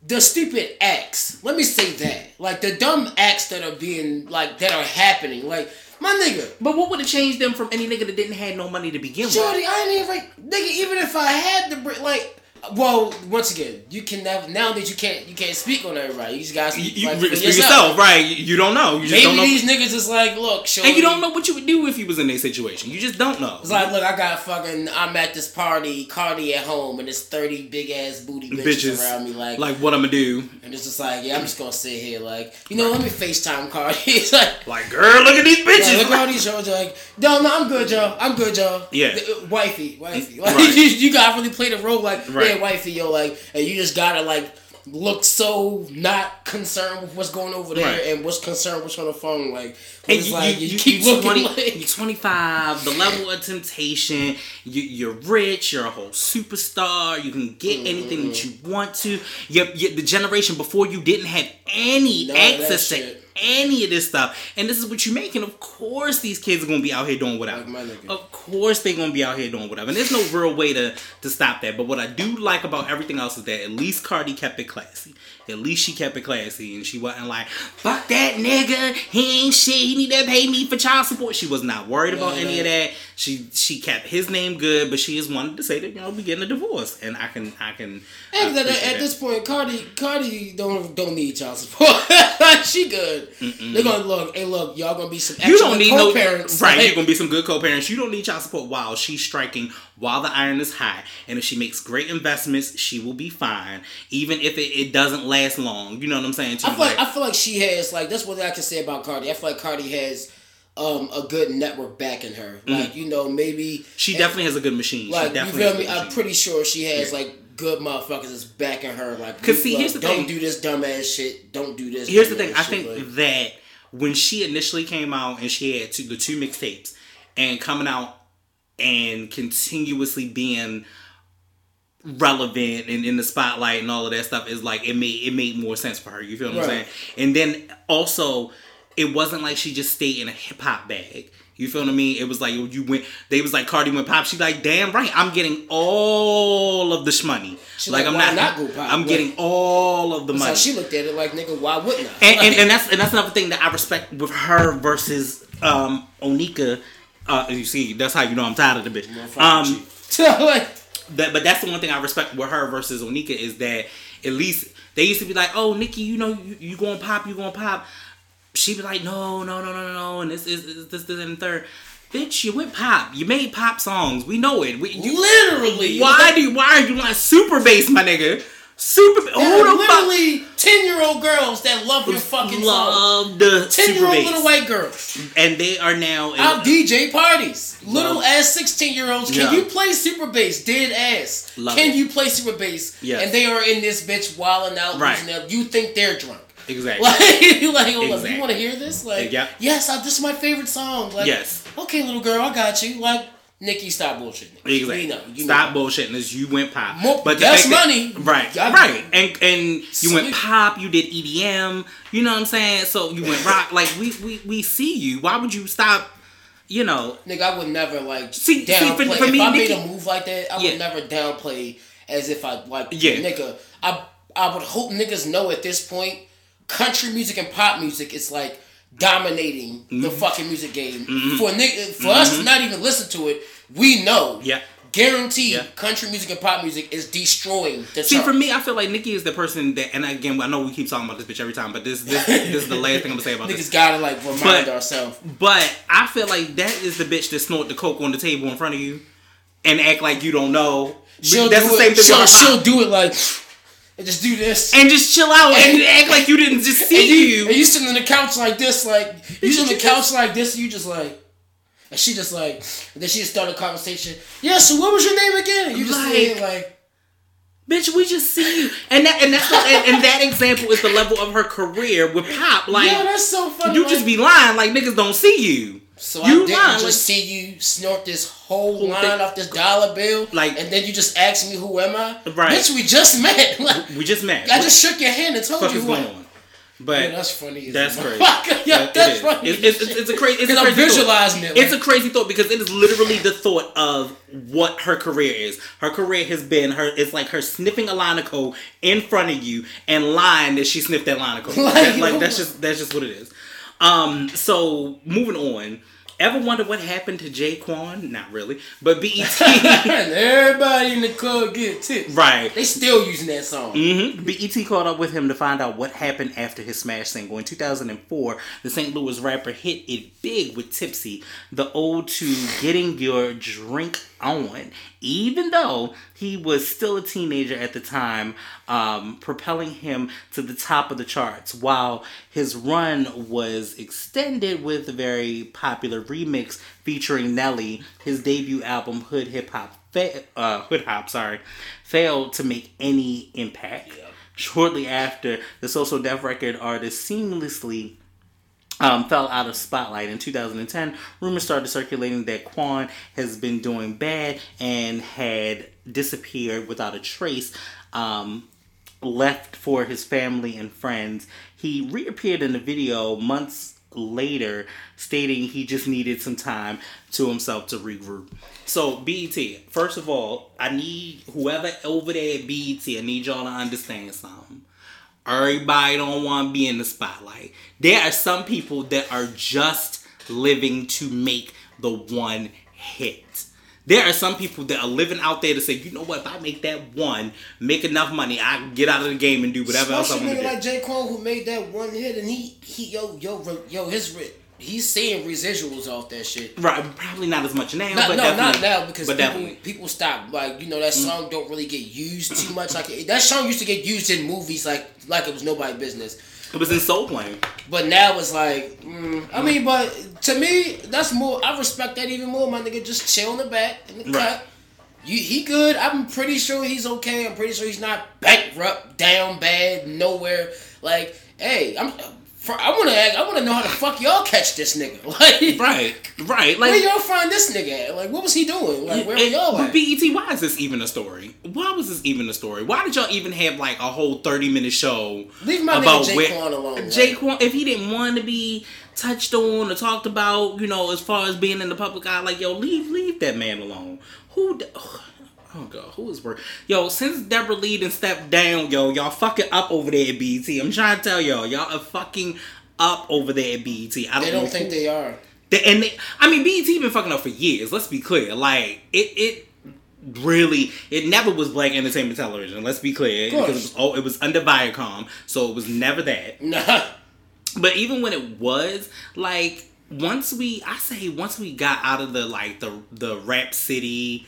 the stupid acts. Let me say that, like the dumb acts that are being like that are happening. Like my nigga, but what would have changed them from any nigga that didn't have no money to begin Shorty, with? I ain't even like nigga. Even if I had the like. Well, once again, you can never now that you can't you can't speak on everybody. You just gotta speak you, like, for for yourself. right? You, you don't know. You just Maybe don't know. these niggas is like, look, shorty, and you don't know what you would do if you was in their situation. You just don't know. It's like, look, I got fucking. I'm at this party, Cardi at home, and there's thirty big ass booty bitches, bitches around me, like, like what I'm gonna do. and it's just like, yeah, I'm just gonna sit here, like, you know, let me Facetime Cardi. it's like, Like, girl, look at these like, bitches. look at all these shows, like, no, no, I'm good, y'all. I'm good, y'all. Yeah. Wifey, wifey. Mm, like, Right. you, you gotta really play the role, like, Right. Yeah, wifey, yo, like, and you just gotta like look so not concerned with what's going over there Right. and what's concerned with what's on the phone, like, And it's you, like you, you, keep you, looking 20, like. you 25, the level of temptation, you, you're rich, you're a whole superstar, you can get anything that you mm. want to. you you the generation before you didn't have any None access to any of this stuff. And this is what you're making. Of course, these kids are going to be out here doing whatever. Like. Of course, they're going to be out here doing whatever. And there's no real way to, to stop that. But what I do like about everything else is that at least Cardi kept it classy. At least she kept it classy and she wasn't like, fuck that nigga, he ain't shit, he need to pay me for child support. She was not worried about Yeah, any yeah. of that. She she kept his name good, but she just wanted to say that, you know, we getting a divorce. And I can I can At, at, this point, Cardi Cardi don't don't need child support. she good. They're gonna look. Hey, look, y'all gonna be some You don't need no co-parents. right. Like, You're gonna be some good co-parents. You don't need child support while she's striking while the iron is hot, And if she makes great investments, she will be fine, even if it, it doesn't last long. You know what I'm saying? I feel like, like- I feel like she has like that's what I can say about Cardi. I feel like Cardi has um, a good network backing her. Like you know maybe Mm-hmm. she and- definitely has a good machine. like you feel me. I'm pretty sure she has Yeah. like good motherfuckers that's backing her. Like 'Cause see, here's the don't thing. do this dumbass shit. Don't do this. Here's the thing. I shit, think like- that when she initially came out and she had two, the two mixtapes and coming out and continuously being relevant and in the spotlight and all of that stuff is like it made it made more sense for her. You feel what I'm saying? And then also it wasn't like she just stayed in a hip hop bag. You feel what I mean? It was like you went. They was like Cardi went pop. She like, damn right. I'm getting all of the shmoney. She Like, like, I'm not. not pop? I'm Like, getting all of the money. she looked at it. Like nigga, why wouldn't I? and, and, and that's and that's another thing that I respect with her versus um Onika. Uh, you see, that's how you know I'm tired of the bitch. Um, that, but that's the one thing I respect with her versus Onika is that at least they used to be like, oh Nicki, you know you, you going pop, you going pop. She'd be like, no, no, no, no, no, no, and this is this, this, this, and third. Bitch, you went pop. You made pop songs. We know it. We, you, literally. why do you, why are you like super bass, my nigga? Super. Who There are the fuck? literally ten year old girls that love your fucking song. love the Ten year old little white girls. and they are now in, I'll DJ parties. Little ass sixteen year olds. Can Yeah. you play super bass? Dead ass. Love Can it. you play super bass? Yes. And they are in this bitch wilding out. Right. losing You think they're drunk? Exactly. Like, oh, you like, up, Exactly. you want to hear this? Like, Yep. yes, I, this is my favorite song. Like, Yes. Okay, little girl, I got you. Like, Nicki, stop bullshitting. Exactly. You know, you Stop know. bullshitting us. You went pop. But that's that- money. right? Y'all- right. And and you went pop. You did EDM. You know what I'm saying? So you went rock. Like we we we see you. Why would you stop? You know. Nigga, I would never like See- see, downplay. for- for if me, I Nicki- made a move like that, I Yeah. would never downplay as if I like. Yeah. nigga, I I would hope niggas know at this point, country music and pop music is like dominating the Mm-hmm. fucking music game. For nigga, for us to not even listen to it, we know. Yeah. Guaranteed, Yeah. country music and pop music is destroying the See, chart. for me, I feel like Nicki is the person that, and again, I know we keep talking about this bitch every time, but this this, this is the last thing I'm gonna say about this. niggas gotta like remind But- ourselves. But I feel like that is the bitch that snort the coke on the table in front of you, and act like you don't know. She'll That's do the same it. thing she'll, she'll do it like and just do this. and just chill out and, act like you didn't just see and you, you. and you sitting on the couch like this, like you sitting on the couch like this, and you just like, and she just like, and then she just started a conversation. Yeah, so what was your name again? And you just Like- like, Bitch, we just see you, and that and that's what, and, and that example is the level of her career with pop. Like yeah, that's so funny. you like, just be lying, like niggas don't see you. So you I didn't lying, just like- see you snort this whole line off this dollar bill, Like- and then you just ask me who am I? Right. Bitch, we just met. Like, We just met. I just shook your hand and told you who I on? But Yeah, that's funny. That's crazy. yeah, It that's is. funny. It's, it's, a crazy. It's a Because I'm visualizing thought. it. It's a crazy thought because it is literally the thought of what her career is. Her career has been her. It's like her sniffing a line of coke in front of you and lying that she sniffed that line of coke. Like, That- like that's just that's just what it is. Um. So moving on. Ever wonder what happened to J-Kwon? Not really, but BET. everybody in the club get tips. right. They still using that song. Mm-hmm. BET caught up with him to find out what happened after his smash single. In 2004, the St. Louis rapper hit it big with Tipsy, the ode to getting your drink on, even though he was still a teenager at the time, um, propelling him to the top of the charts. While his run was extended with a very popular remix featuring Nelly, his debut album Hood Hip Hop, fa- uh, Hood Hop, sorry, failed to make any impact. Shortly after, the social death record artist seamlessly um, fell out of spotlight in 2010. Rumors started circulating that Kwon has been doing bad and had disappeared without a trace. Um, left for his family and friends. He reappeared in the video months later, stating he just needed some time to himself to regroup. So, BET, first of all, I need whoever over there at BET, I need y'all to understand something. Everybody don't want to be in the spotlight. There are some people that are just living to make the one hit. There are some people that are living out there to say, you know what, if I make that one, make enough money, I can get out of the game and do whatever else I Especially want to do. like J. Cole who made that one hit and he he yo yo yo his he's seeing residuals off that shit. right, probably not as much now, Not, but no, definitely. not now because people definitely. Mm. people stop like you know that song don't really get used too much. Like that song used to get used in movies like like it was nobody business. It was in Soul Plane. But now it's like, mm, I mean, but to me, that's more. I respect that even more. My nigga just chill in the back in the Right. cut. You, he good. I'm pretty sure he's okay. I'm pretty sure he's not bankrupt, down bad, nowhere. Like, hey, I'm. I want to. I want to know how the fuck y'all catch this nigga. Like, Right, right. Like, Where y'all find this nigga at? Like, what was he doing? Like, where were y'all at? BET, why is this even a story? Why was this even a story? Why did y'all even have like a whole thirty minute show Leave my about nigga J-Kwon alone. J-Kwon, if he didn't want to be touched on or talked about, you know, as far as being in the public eye, like yo, leave leave that man alone. Who? d- Oh god, who is work? Yo, since Debra Lee done stepped down, yo, y'all fucking up over there at BET. I'm trying to tell y'all, y'all are fucking up over there at BET. I don't They don't think who- they are. they, and they, I mean, BET been fucking up for years. Let's be clear. Like it, it really, it never was Black Entertainment Television. Let's be clear because it was, oh, it was under Viacom, so it was never that. Nah. But even when it was, like, once we, I say, once we got out of the like the the Rap City,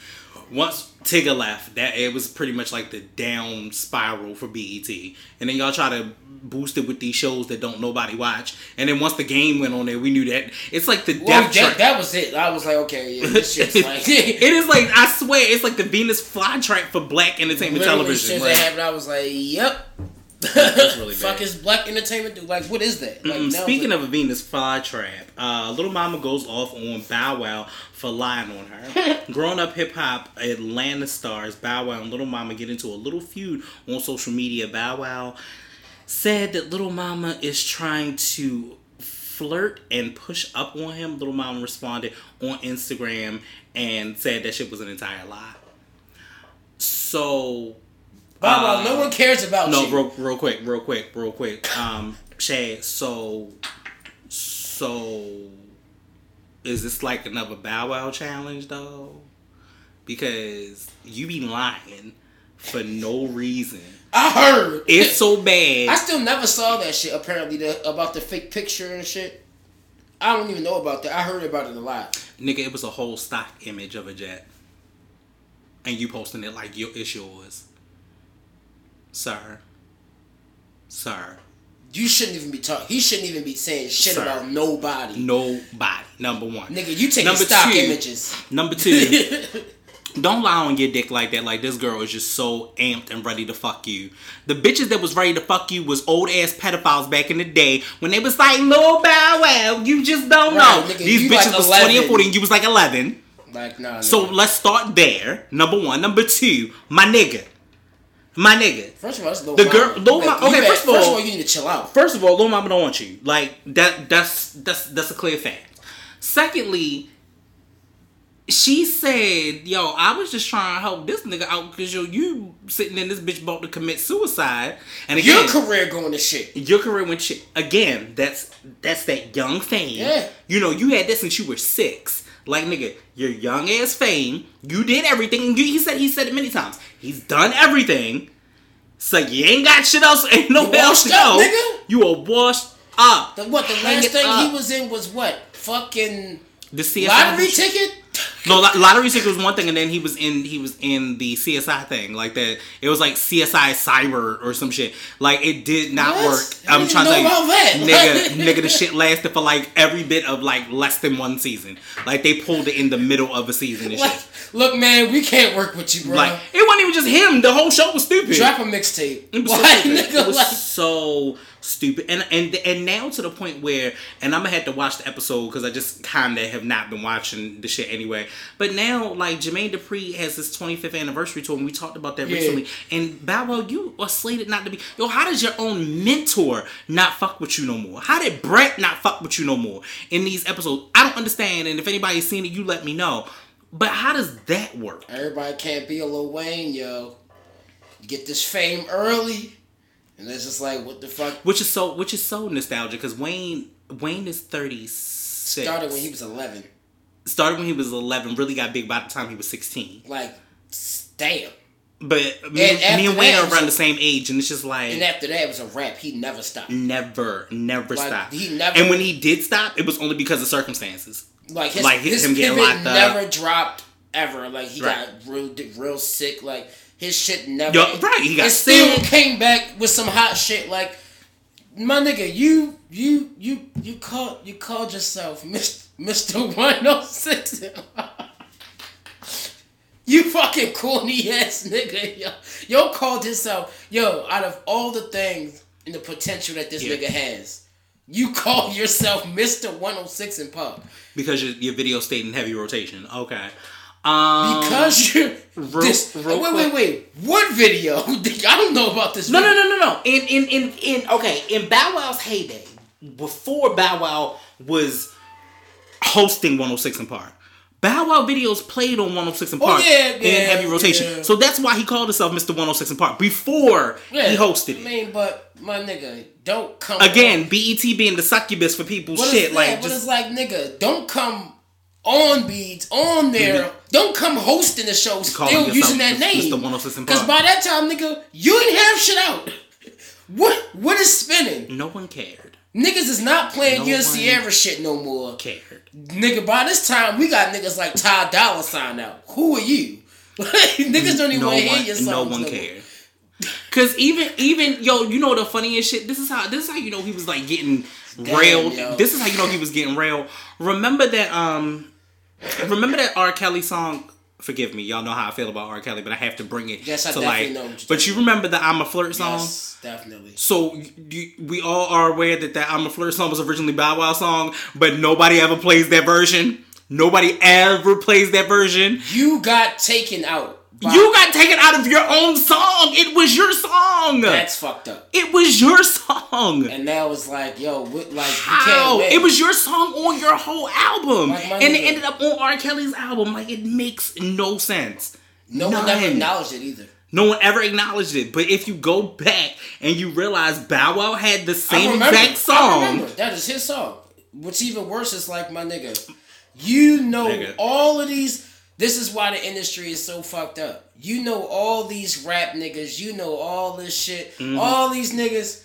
once Tigger left, that it was pretty much like the down spiral for BET. And then y'all try to boost it with these shows that don't nobody watch. And then once the game went on there, we knew that it's like the Well, death that, that was it. I was like, okay, yeah, this shit's like. it is like I swear it's like the Venus flytrap for black entertainment Literally, television. as Like, that happened, I was like, "Yep." That's really Fuck bad. is black entertainment do? Like, what is that? Like, Mm, Speaking it's of a Venus flytrap, uh, Little Mama goes off on Bow Wow for lying on her. Grown up hip hop Atlanta stars Bow Wow and Little Mama get into a little feud on social media. Bow Wow said that Little Mama is trying to flirt and push up on him. Little Mama responded on Instagram and said that shit was an entire lie. So Bow Wow, uh, no one cares about no, you. real, real quick, real quick, real quick. Um, Chad, so, so, is this like another Bow Wow challenge though? Because you be lying for no reason. I heard. It's so bad. I still never saw that shit. Apparently, the, about the fake picture and shit. I don't even know about that. I heard about it a lot. Nigga, it was a whole stock image of a jet. And you posting it like your it's yours. Sir, sir, You shouldn't even be talking. He shouldn't even be saying shit Sir. about nobody. nobody. Number one. Nigga, you taking Number stock two. images. Number two. Don't lie on your dick like that. Like this girl is just so amped and ready to fuck you. The bitches that was ready to fuck you was old ass pedophiles back in the day when they was like, "Lil Bow Wow, you just don't Right, know." nigga, These bitches like was twenty and 11. forty, and you was like eleven. Like, nah. So nigga. let's start there. Number one. Number two, my nigga, my nigga. first of all, that's Lil the girl- Lil Like, Mama- okay, better- first of all- you need to chill out. First of all, Lil Mama don't want you. Like that. That's that's that's a clear fact. Secondly, she said, "Yo, I was just trying to help this nigga out because yo, you sitting in this bitch about to commit suicide." And Your career going to shit. your career went shit. Again, that's that's that young fame. Yeah. You know, you had this since you were six. Like nigga, your young ass fame. You did everything. You, he said he said it many times. He's done everything. So you ain't got shit else. Ain't no else to go. nigga? You are washed up. The, what the last thing up. he was in was what? Fucking The CSI lottery ticket. No, lottery ticket was one thing, and then he was in he was in the CSI thing like that. It was like CSI Cyber or some shit. Like it did not What? work. I'm trying to know tell you, about that. nigga, nigga, the shit lasted for like every bit of like less than one season. Like they pulled it in the middle of a season and Like, shit. look, man, we can't work with you, bro. Like it wasn't even just him. The whole show was stupid. Drop a mixtape. It was so Like, stupid. nigga, It was like, so stupid, and and and now to the point where, and I'm gonna have to watch the episode because I just kind of have not been watching the shit anyway. But now, like Jermaine Dupri has his 25th anniversary tour, and we talked about that Yeah. recently. And Bow Wow, you are slated not to be. Yo, how does your own mentor not fuck with you no more? How did Brett not fuck with you no more in these episodes? I don't understand. And if anybody's seen it, you let me know. But how does that work? everybody can't be a Lil Wayne, yo. You get this fame early, and it's just like, what the fuck? Which is so, which is so nostalgic because Wayne, Wayne is 36. Started when he was 11. started when he was 11 really got big by the time he was 16 Like, damn. but me, And me and wayne are around the same age and it's just like And after that, it was a rap. He never stopped. never never Like, stopped he never- and when he did stop it was only because of circumstances Like his, Like, his him getting locked up. never dropped ever. Like he Right. got real real sick. Like his shit never. Yo, right, he got and still sick. came back with some hot shit. Like my nigga, you you you you called you called yourself Mister One Hundred Six. You fucking corny ass nigga, yo. Yo called himself, yo, out of all the things and the potential that this Yeah. nigga has, you call yourself Mr. 106 in pub. because your, your video stayed in heavy rotation okay um Because you're real- this, real wait, wait, wait. What video? I don't know about this. no no video. no no no in in in in okay in bow wow's heyday before bow wow was hosting 106 in park Bow Wow videos played on 106 in Oh, Park yeah, in heavy rotation. yeah. So that's why he called himself Mr. 106 in Park before Yeah, he hosted it. I mean, but my nigga, don't come Again, on- BET being the succubus for people's But shit. like, yeah, just, it's like nigga, don't come on beads on there. Don't come hosting the show still using that name. 106 in Because by that time, nigga, you didn't have shit out. What what is spinning? no one cared. Niggas is not playing No your Ciara shit no more. Cared. Nigga, by this time we got niggas like Ty Dolla Sign out. Who are you? niggas don't even No want to hear your songs. no one more. cared. Cause even even yo, you know the funniest shit. This is how this is how you know he was like getting railed. yo. This is how you know he was getting railed. Remember that um, remember that R. Kelly song. Forgive me, y'all know how I feel about R. Kelly, but I have to bring it Yes, I to definitely like. know but you remember the "I'm a Flirt" song? Yes, definitely. So you, we all are aware that that "I'm a Flirt" song was originally Bow Wow song, but nobody ever plays that version. Nobody ever plays that version. You got taken out. By- You got taken out of your own song. It was your song. That's fucked up. it was your song. And that was like, yo, what, like you How? can't. It was your song on your whole album, Like and it ended up on R. Kelly's album. Like it makes no sense. no one ever acknowledged it either. No one ever acknowledged it. But if you go back and you realize Bow Wow had the same remember. exact song. That is his song. What's even worse is like my nigga. You know Nigga. all of these. This is why the industry is so fucked up. You know all these rap niggas. You know all this shit. Mm-hmm. All these niggas.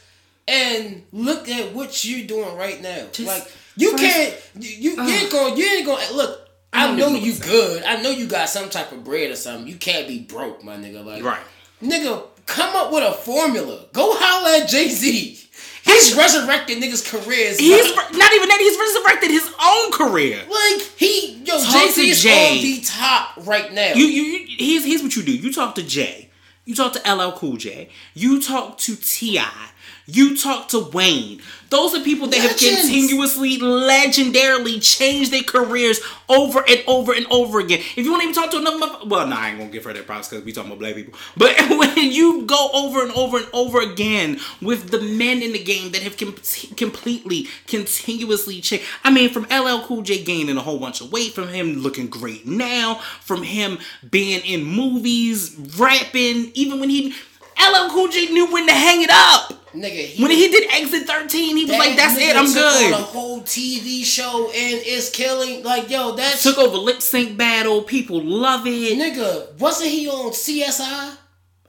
And look at what you doing right now. Just like you first- can't. You, you, you ain't gonna, You ain't gonna Look. I don't know you good. I know you got some type of bread or something. You can't be broke, my nigga. Like Right. nigga, come up with a formula. Go holler at Jay Z. He's resurrected niggas' careers. He's re- not even that. He's resurrected his own career. like he yo Jay Z is Jay. on the top right now. You, you, you here's, here's what you do. You talk to Jay. You talk to LL Cool J. You talk to T.I. You talk to Wayne. Those are people that have continuously, legendarily changed their careers over and over and over again. If you want to even talk to another motherfucker, well, nah, I ain't gonna give her that props because we talking about black people. But when you go over and over and over again with the men in the game that have com- completely, continuously changed. I mean, from LL Cool J gaining a whole bunch of weight, from him looking great now, from him being in movies, rapping, even when he. LL Cool J knew when to hang it up. Nigga, he, When he did Exit 13, he was like, that's it, I'm took good. On a whole TV show and it's killing. Like yo, that Took over lip sync battle. People love it. nigga. Wasn't he on CSI?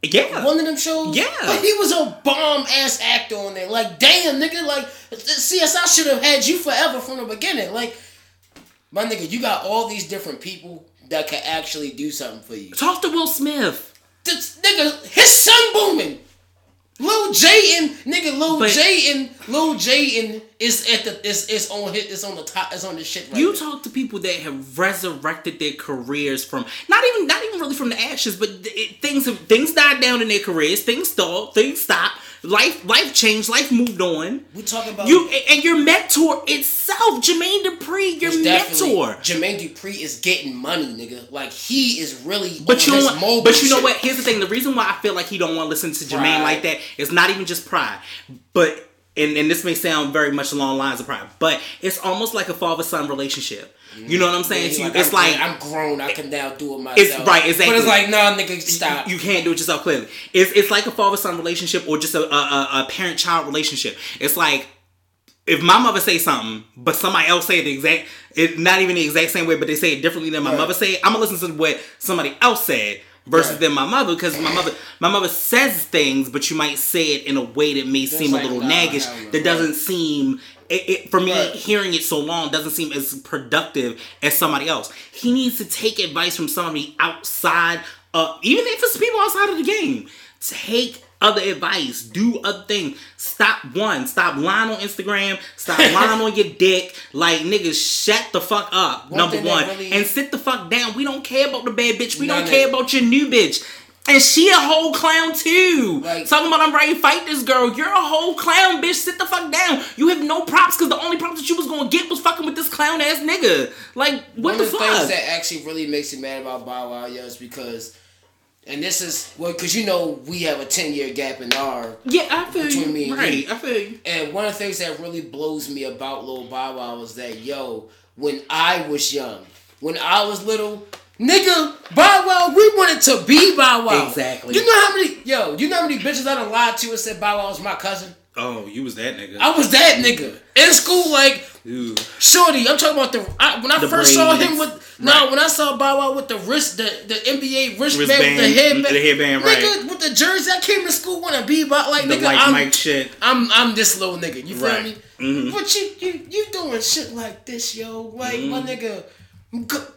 Yeah. One of them shows? Yeah. Like, he was a bomb ass actor on there. Like, damn, nigga, like, CSI should have had you forever from the beginning. Like, my nigga, you got all these different people that can actually do something for you. Talk to Will Smith. This nigga, his son booming. Lil Jaden nigga Lil But- Jaden Lil Jaden is at the is is on hit is on the top is on the shit right You now. talk to people that have resurrected their careers from not even not even really from the ashes, but it, things have, things died down in their careers. Things stalled. Things stopped. Life life changed. Life moved on. We talking about You and your mentor itself, Jermaine Dupri, your mentor. Jermaine Dupri is getting money, nigga. Like he is really. But you know his what? But you know shit. what? Here's the thing. The reason why I feel like he don't want to listen to Jermaine like that is not even just pride, but and, and this may sound very much along the lines of pride, but it's almost like a father son relationship. You know what I'm saying He to you? like, it's I'm, like I'm grown. I can now do it myself. right, exactly. But it's like, nah, nigga, stop. you can't do it yourself. Clearly, it's it's like a father son relationship or just a, a, a, a parent child relationship. It's like if my mother say something, but somebody else say the exact, it not even the exact same way, but they say it differently than my Right. mother say. I'm gonna listen to what somebody else said versus Right. than my mother because my mother my mother says things, but you might say it in a way that may seem like, a little nah, naggish. That doesn't seem. It, it, for me, Right. hearing it so long doesn't seem as productive as somebody else. He needs to take advice from somebody outside, uh, even if it's people outside of the game. Take other advice, do other things. Stop one, stop lying on Instagram, stop lying on your dick. Like niggas, shut the fuck up. One number one, really- and sit the fuck down. We don't care about the bad bitch. We None don't care it. about your new bitch. And she a whole clown too. Like- Talking about I'm ready to fight this girl. You're a whole clown, bitch. Sit the fuck down. You have no props because the only props that you was gonna get was fucking with this clown ass nigga. Like, what One the of the fuck? things that actually really makes me mad about Bow Wow, yo, is because, and this is well, because you know we have a ten year gap in our yeah, I feel Between you. me and right, you. I feel you. And one of the things that really blows me about Lil Bow Wow is that yo, when I was young, when I was little, nigga, Bow Wow, we wanted to be Bow Wow. Exactly. You know how many yo, you know how many bitches I done lied to and said Bow Wow was my cousin? Oh, you was that nigga. I was that nigga in school, like Ooh. Shorty. I'm talking about the I, when I The first saw him with no, Right. when I saw Bow Wow with the wrist, the the NBA wristband, Wristband, with the headband, the headband, right. nigga with the jersey. I came to school want to be about like The nigga. like I'm, Mike shit. I'm I'm this little nigga. You feel Right. me? Mhm. But you you you doing shit like this, yo. Like my Mm-hmm. nigga. Go-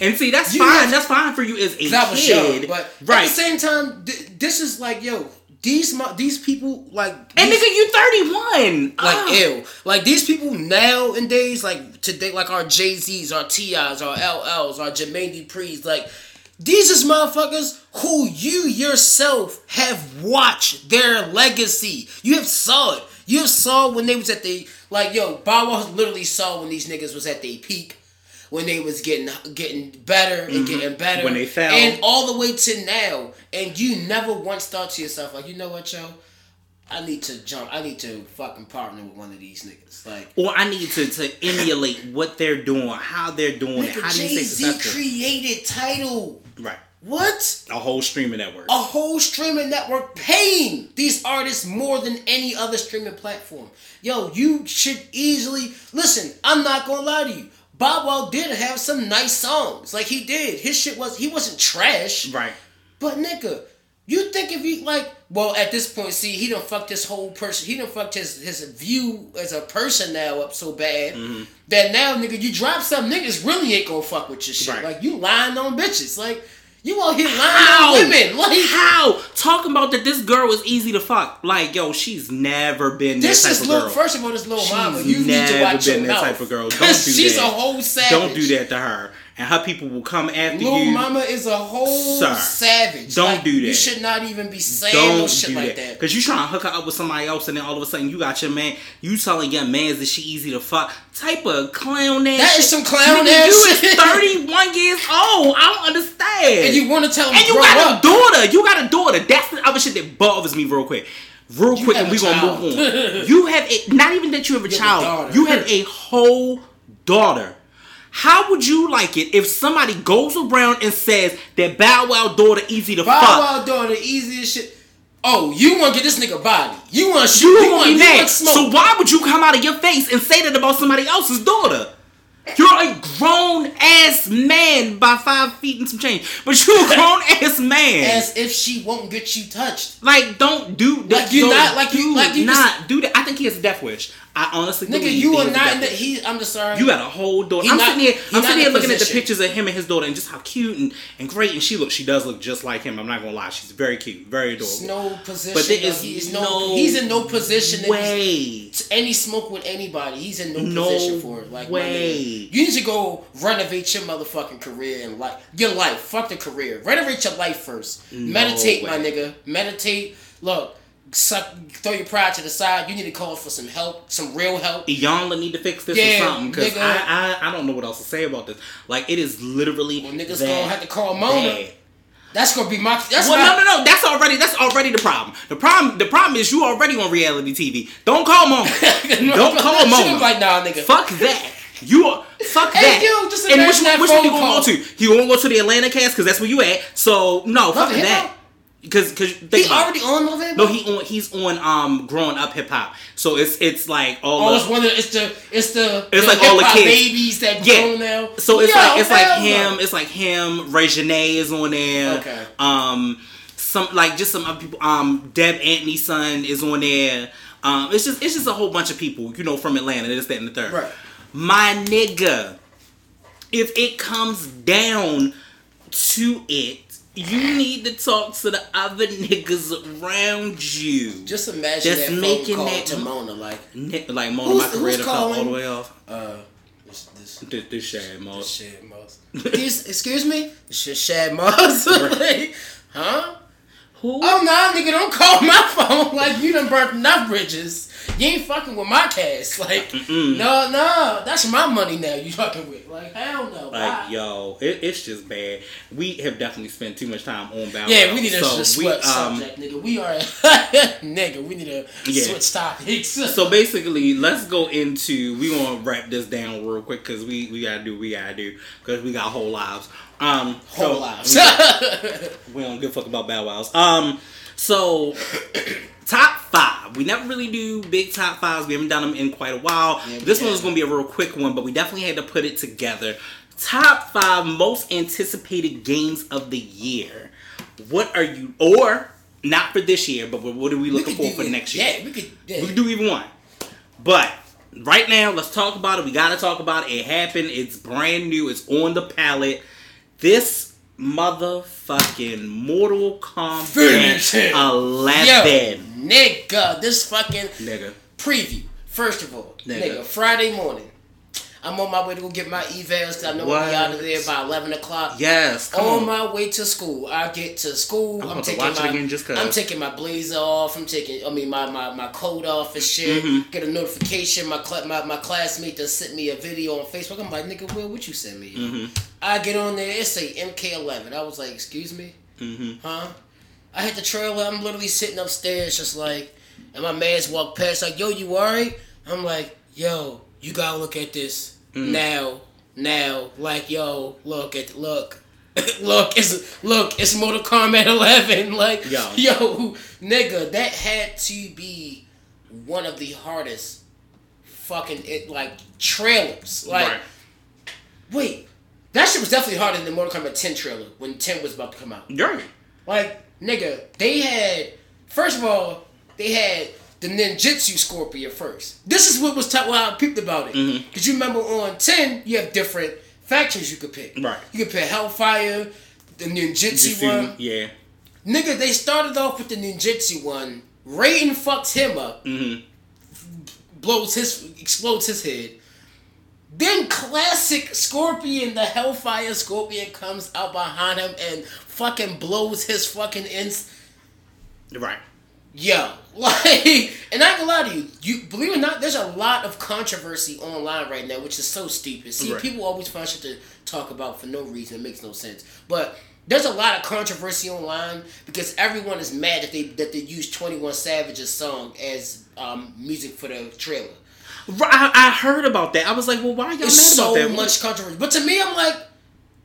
And see, that's You fine. that's fine for you as a was kid. young, but right. at the same time, th- this is like yo. These my, these people like and these- nigga, you 31. like Ah. ill. Like these people nowadays, like today, like our Jay Z's, our T.I.'s, our LLs, our Jermaine Dupri's, like these is motherfuckers who you yourself have watched their legacy. You have saw it. You have saw when they was at the like yo. Bow literally saw when these niggas was at their peak. When they was getting getting better and getting better, Mm-hmm. When they fell. and all the way to now, and you never once thought to yourself like, you know what, yo, I need to jump. I need to fucking partner with one of these niggas. Like, Or I need to, to emulate what they're doing, how they're doing it, how do you Jay Z created Tidal. right. What? A whole streaming network. A whole streaming network paying these artists more than any other streaming platform. Yo, you should easily listen. I'm not gonna lie to you. Bow Wow did have some nice songs. Like he did. His shit was he wasn't trash. Right. But nigga, you think if he like well at this point, see, he done fucked his whole person he done fucked his his view as a person now up so bad mm-hmm. that now nigga you drop some niggas really ain't gonna fuck with your shit. Right. Like you lying on bitches. Like You out here lying How? on women. Like How? Talking about that this girl was easy to fuck. Like, yo, she's never been this that type is little. girl. First of all, this little She's mama. You need to watch your been that mouth. type of girl. Don't do She's that. a whole savage. Don't do that to her. And her people will come after Little you. mama is a whole Sir, savage. don't Like, do that. You should not even be saying Don't no shit do like that. that. Cause you trying to hook her up with somebody else, and then all of a sudden you got your man. You telling your mans that she easy to fuck. Type of clown ass. That shit. is some clown Nigga, ass You shit. is thirty one years old. I don't understand. And you want to tell And you got up. a daughter. You got a daughter. That's the other shit that bothers me real quick. Real You quick, and a we gonna move on. you have a, not even that you have a You have a child. you have a whole daughter. How would you like it if somebody goes around and says that Bow Wow daughter easy to Bow fuck? Wow doing the easiest shit. Oh, you want to get this nigga body? You want to shoot? You want be you mad. want smoke? So why would you come out of your face and say that about somebody else's daughter? You're a grown ass man by five feet and some change, but you're a grown ass man. As if she won't get you touched. Like, don't do that. Like you don't like you- do like you not do that. I think he has a death wish. I honestly Nigga, you are not in the. He, I'm just sorry. You got a whole daughter. He I'm not- sitting here. I'm sitting here looking at the pictures of him and his daughter, and just how cute and, and great. And she looks. She does look just like him. I'm not gonna lie. She's very cute, very adorable. It's no position. But there is he is no no. He's in no position. to- way. Any smoke with anybody, he's in no, No position for it. Like way. you need to go renovate your motherfucking career and like your life. Fuck the career. Renovate your life first. Meditate, my nigga. Meditate. Look, suck, throw your pride to the side. You need to call for some help, some real help. Y'all need to fix this Yeah, or something because. I, I I don't know what else to say about this. Like it is literally Well, niggas gonna have to call Mona. bad. That's gonna be my. That's Well, my, no, no, no. That's already that's already the problem. The problem the problem is you already on reality TV. Don't call Mona. Don't call She Mona. like, nah, nigga. Fuck that. You are fuck Hey, that. yo, just and which one, that which one you gonna call. go to? You gonna go to the Atlanta cast because that's where you at. So no, fuck that. Because because He already on Love no he on he's on um growing up hip hop. So it's it's like all Oh, the- it's one of the, it's the it's the It's the like all the kids. babies that Yeah. grown now. So it's Yo, like it's like no. him. It's like him. Reginae is on there. Okay. Um, some like just some other people. Um, Deb Antney's son is on there. Um, it's just it's just a whole bunch of people, you know, from Atlanta. This, that, and the third. Right. My nigga, if it comes down to it, you need to talk to the other niggas around you. Just imagine Just that phone making call that- to Mona like, like Mona, Who's- my career to all the way off. uh, this this, This, this shit, Mo. this shit, Moss. excuse, excuse me, this shit, Shad Moss. Like, huh? Who? Oh no, nigga, don't call my phone. Like you done burnt enough bridges. You ain't fucking with my cash. Like, no, no, that's my money now. You fucking with? Like, hell no. Like Bye. yo, it, it's just bad. We have definitely spent too much time on Bow Yeah, we need to So switch um, subject, nigga. We are, nigga. We need to Yeah. switch topics. So basically, let's go into. We gonna wrap this down real quick because we we gotta do we gotta do because we got whole lives. Um, whole so lives. We don't give a fuck about Bow Wows. Um, so top five. We never really do big top fives. We haven't done them in quite a while. Yeah, we this one was haven't. gonna be a real quick one, but we definitely had to put it together. Top five most anticipated games of the year. What are you or not for this year, but what are we We looking could for for do- next year? Yeah, we could. Yeah. We can do even one. But right now, let's talk about it. We gotta talk about it. It happened. It's brand new. It's on the palette. This motherfucking Mortal Kombat him. 11. Yo, nigga, this fucking Nigga. preview. First of all, Nigga. nigga, Friday morning. I'm on my way to go get my evals because I know I'll be out of there by 11 o'clock. Yes. Come on on. my way to school. I get to school. I'm I'm, taking my just. I'm taking my blazer off. I'm taking I mean my my, my coat off and shit. Mm-hmm. Get a notification. My, cla- my my classmate that sent me a video on Facebook. I'm like, nigga, Will, what you send me? Mm-hmm. I get on there. It say MK11. I was like, excuse me, Mm-hmm. huh? I hit the trailer. I'm literally sitting upstairs, just like, and my man's walk past, like, yo, you alright? I'm like, yo, you gotta look at this Mm. now, now. Like, yo, look at look. look, it's look, it's Mortal Kombat 11. Like, Yo. yo, nigga, that had to be one of the hardest fucking it like trailers. Like, right. wait, that shit was definitely harder than the Mortal Kombat 10 trailer when 10 was about to come out. Right. Like, nigga, they had first of all, they had the ninjutsu scorpion first. This is what was t- how I peeped about it. Mm-hmm. Cause you remember on ten, you have different factions you could pick. Right. You could pick Hellfire, the ninjutsu Jutsu, one. Yeah. Nigga, they started off with the ninjutsu one. Raiden fucks him up, Mm-hmm. blows his, explodes his head. Then classic Scorpion, the Hellfire Scorpion, comes out behind him and fucking blows his fucking ins. Right. Yo, like, and I can lie to you. You believe it or not, there's a lot of controversy online right now, which is so stupid. See, Right. people always find shit to talk about for no reason. It makes no sense. But there's a lot of controversy online because everyone is mad that they that they used Twenty One Savage's song as um, music for the trailer. Right, I, I heard about that. I was like, well, why y'all It's mad so about that? much controversy. But to me, I'm like,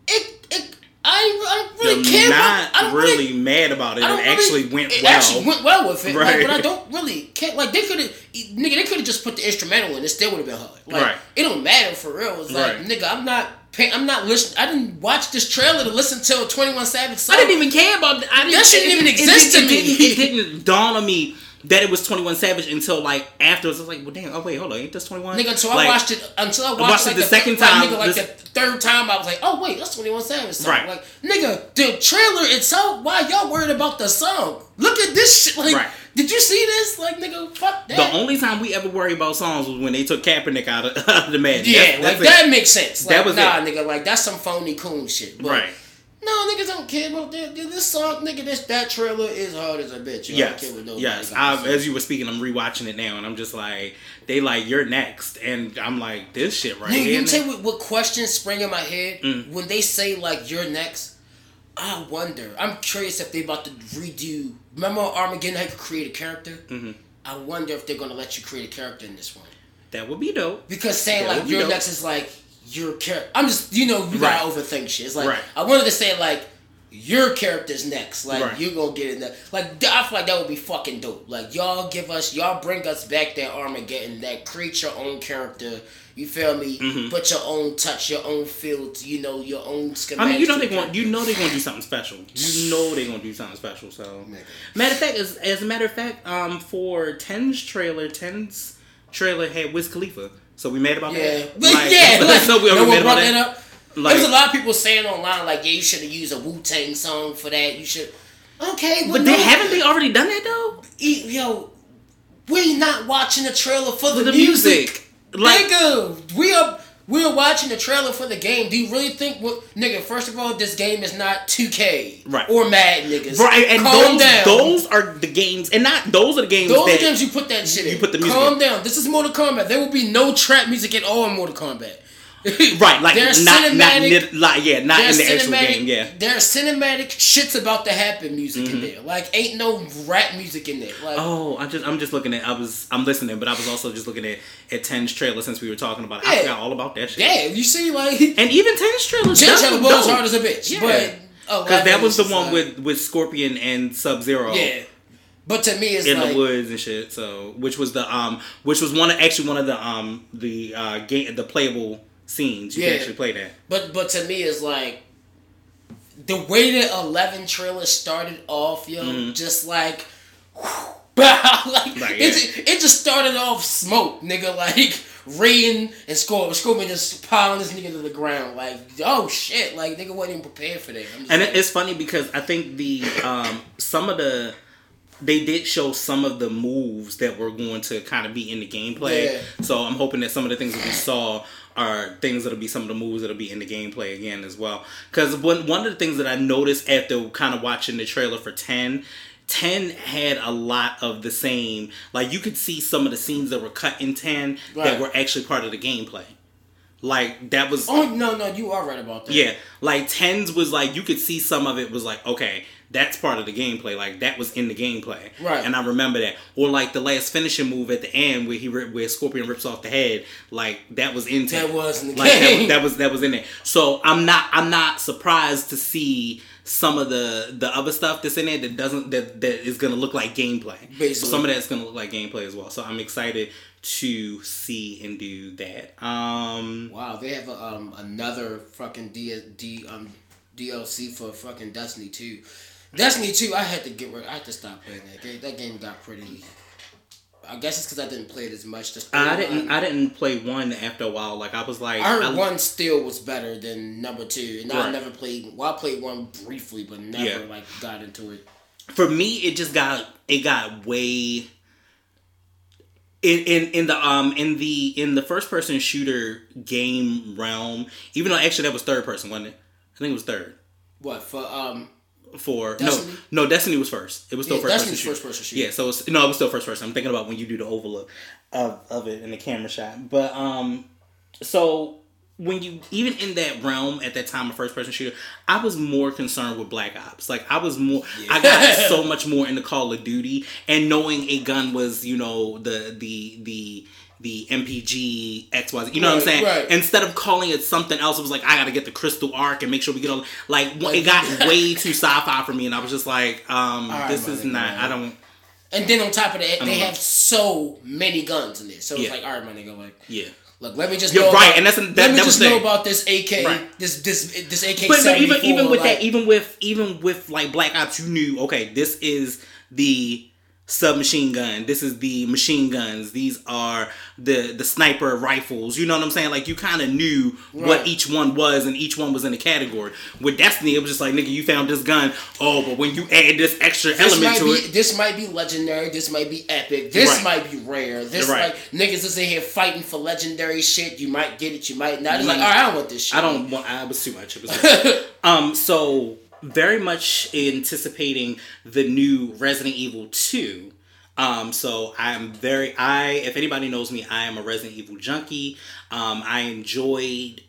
it. it I, ain't- I don't really You're care. not about, I don't really, mad about it. It really- actually went it well. actually went well with it. Like, but I don't really care. Like they could have, nigga, they could have just put the instrumental in. It still would have been hard. Like Right. it don't matter for real. It's like Right. nigga, I'm not. Pay, I'm not listening. I didn't watch this trailer to listen to a Twenty One Savage song. I didn't even care about that. I didn't, That shouldn't it- even it- exist it, to me. It it didn't dawn on me that it was 21 Savage until like afterwards. I was like, well, damn. Oh wait, hold on. Ain't this 21? Nigga, until like, I watched it, until I watched, watched it like the second like, time, nigga, like this- the third time, I was like, oh wait, that's Twenty One Savage song. Right. Like, nigga, the trailer itself. Why y'all worried about the song? Look at this shit. Like, Right. did you see this? Like, nigga, fuck that. The only time we ever worry about songs was when they took Kaepernick out of, out of the match. Yeah, That's- like it. that makes sense. Like, That was nah, it. nigga, like that's some phony coon shit. But Right. No, niggas don't care about that. This song, nigga, this that trailer is hard as a bitch. Yo. I don't Yes, care what nobody yes. I, as you were speaking, I'm rewatching it now, and I'm just like, they like, you're next, and I'm like, this shit right Nigga, here. you tell you what, what questions spring in my head Mm. when they say like you're next. I wonder. I'm curious if they about to redo. Remember Armageddon? You could create a character. Mm-hmm. I wonder if they're gonna let you create a character in this one that would be dope. because saying That like you're dope. next is like your character. I'm just you know you Right. gotta overthink shit. It's like Right. I wanted to say like your character's next. Like Right. you gonna get in there. Like I feel like that would be fucking dope. Like y'all give us y'all bring us back that Armageddon that create your own character. You feel me? Mm-hmm. Put your own touch, your own feel, to, you know, your own. I mean, you know they the going, you know they gonna do something special. You know they gonna do something special. So, Nigga. matter of fact, as, as a matter of fact, um, for Ten's trailer, Ten's trailer had Wiz Khalifa. So we mad about that? Yeah, that. but yeah, like, so we no already one brought about that that. up. Like- There's a lot of people saying online like, yeah, you should have used a Wu Tang song for that. You should. Okay, But they haven't they already done that though? E- yo, we not watching the trailer for the, the music. music, like nigga, we are we are watching the trailer for the game. Do you really think what nigga? First of all, this game is not 2K Right. or Mad niggas. right, and Calm those down. those are the games, and not those are the games Those that games you put that shit in. you put the music Calm in. down. This is Mortal Kombat. There will be no trap music at all in Mortal Kombat. right, like not not like yeah, not in the actual game. Yeah, Mm-hmm. There's cinematic shit's about to happen music in there. Like ain't no rap music in there. Like Oh, I just I'm just looking at I was I'm listening, but I was also just looking at at Ten's trailer since we were talking about it. I Yeah. forgot all about that shit. yeah, you see like And even Ten's trailer Jen Trailer was hard as a bitch. Yeah. But oh, Because that was the one like- with with Scorpion and Sub Zero. Yeah. But to me it's In like the woods and shit, so which was the um, which was one of actually one of the um, the uh, game the playable scenes you Yeah. can actually play that. But but to me it's like the way the eleven trailer started off, yo, just like like Like, it, it just started off smoke, nigga, like rain and Scorpion, Scorpion just piling this nigga to the ground, like oh shit, like nigga wasn't even prepared for that. And like, it's funny because I think the um, some of the they did show some of the moves that were going to kind of be in the gameplay. Yeah. So I'm hoping that some of the things that we saw are things that'll be some of the moves that'll be in the gameplay again as well. Because one one of the things that I noticed after kind of watching the trailer for ten. 10 had a lot of the same like you could see some of the scenes that were cut in 10 Right. that were actually part of the gameplay like that was oh no no you are right about that. yeah, like tens was like you could see some of it was like okay, that's part of the gameplay. Like that was in the gameplay, Right. And I remember that. Or like the last finishing move at the end where he rip, where Scorpion rips off the head, like that was in That was in the like, that game. was- That, was that was in there. So I'm not I'm not surprised to see some of the the other stuff that's in there that doesn't that that is gonna look like gameplay. So some of that's gonna look like gameplay as well. So I'm excited to see and do that. Um. Wow, they have a, um another fucking D, D um DLC for fucking Destiny two. Destiny two, I had to get rid. I had to stop playing that game. That game got pretty. I guess it's because I didn't play it as much. The I didn't. I didn't play one after a while. Like I was like, I heard I- one still was better than number two, and I never played. Well, I played one briefly, but never Yeah. like got into it. for me it just got it got way in, in in the um in the in the first person shooter game realm even though actually that was third person wasn't it i think it was third What for? Um, for Destiny? no no destiny was first. It was still Yeah, first Destiny's person first person shooter. yeah so it's, no it was still first person. I'm thinking about when you do the overlook of, of it in the camera shot. But um so when you even in that realm at that time of first person shooter i was more concerned with black ops. Like i was more i got so much more into call of duty and knowing a gun was you know the the the the MPG XYZ, you know what I'm saying? right. Instead of calling it something else, it was like I gotta get the crystal arc and make sure we get all like, Like- it got way too sci-fi for me, and I was just like, um, right, this is not. man. I don't. and then on top of that, they know. have so many guns in there. So it's Yeah. like, all right, my nigga, like, Yeah. look, let me just You're know right, about- and that's- that- let me that just know about this AK, Right. this this this AK. But, but even even with like, that, even with even with like Black Ops, you knew okay, this is the submachine gun. This is the machine guns. These are the the sniper rifles. You know what I'm saying? Like you kind of knew what each one was, and each one was in a category. With Destiny, it was just like nigga, you found this gun. Oh, but when you add this extra This element to be it, this might be legendary. This might be epic. This Right. might be rare. This Right. like niggas is in here fighting for legendary shit. You might get it. You might not. It's like, Mm. all right, I don't want this shit. I don't want. I was too much. It was too much. um. So very much anticipating the new Resident Evil Two. Um. So I'm very. I. If anybody knows me, I am a Resident Evil junkie. Um. I enjoyed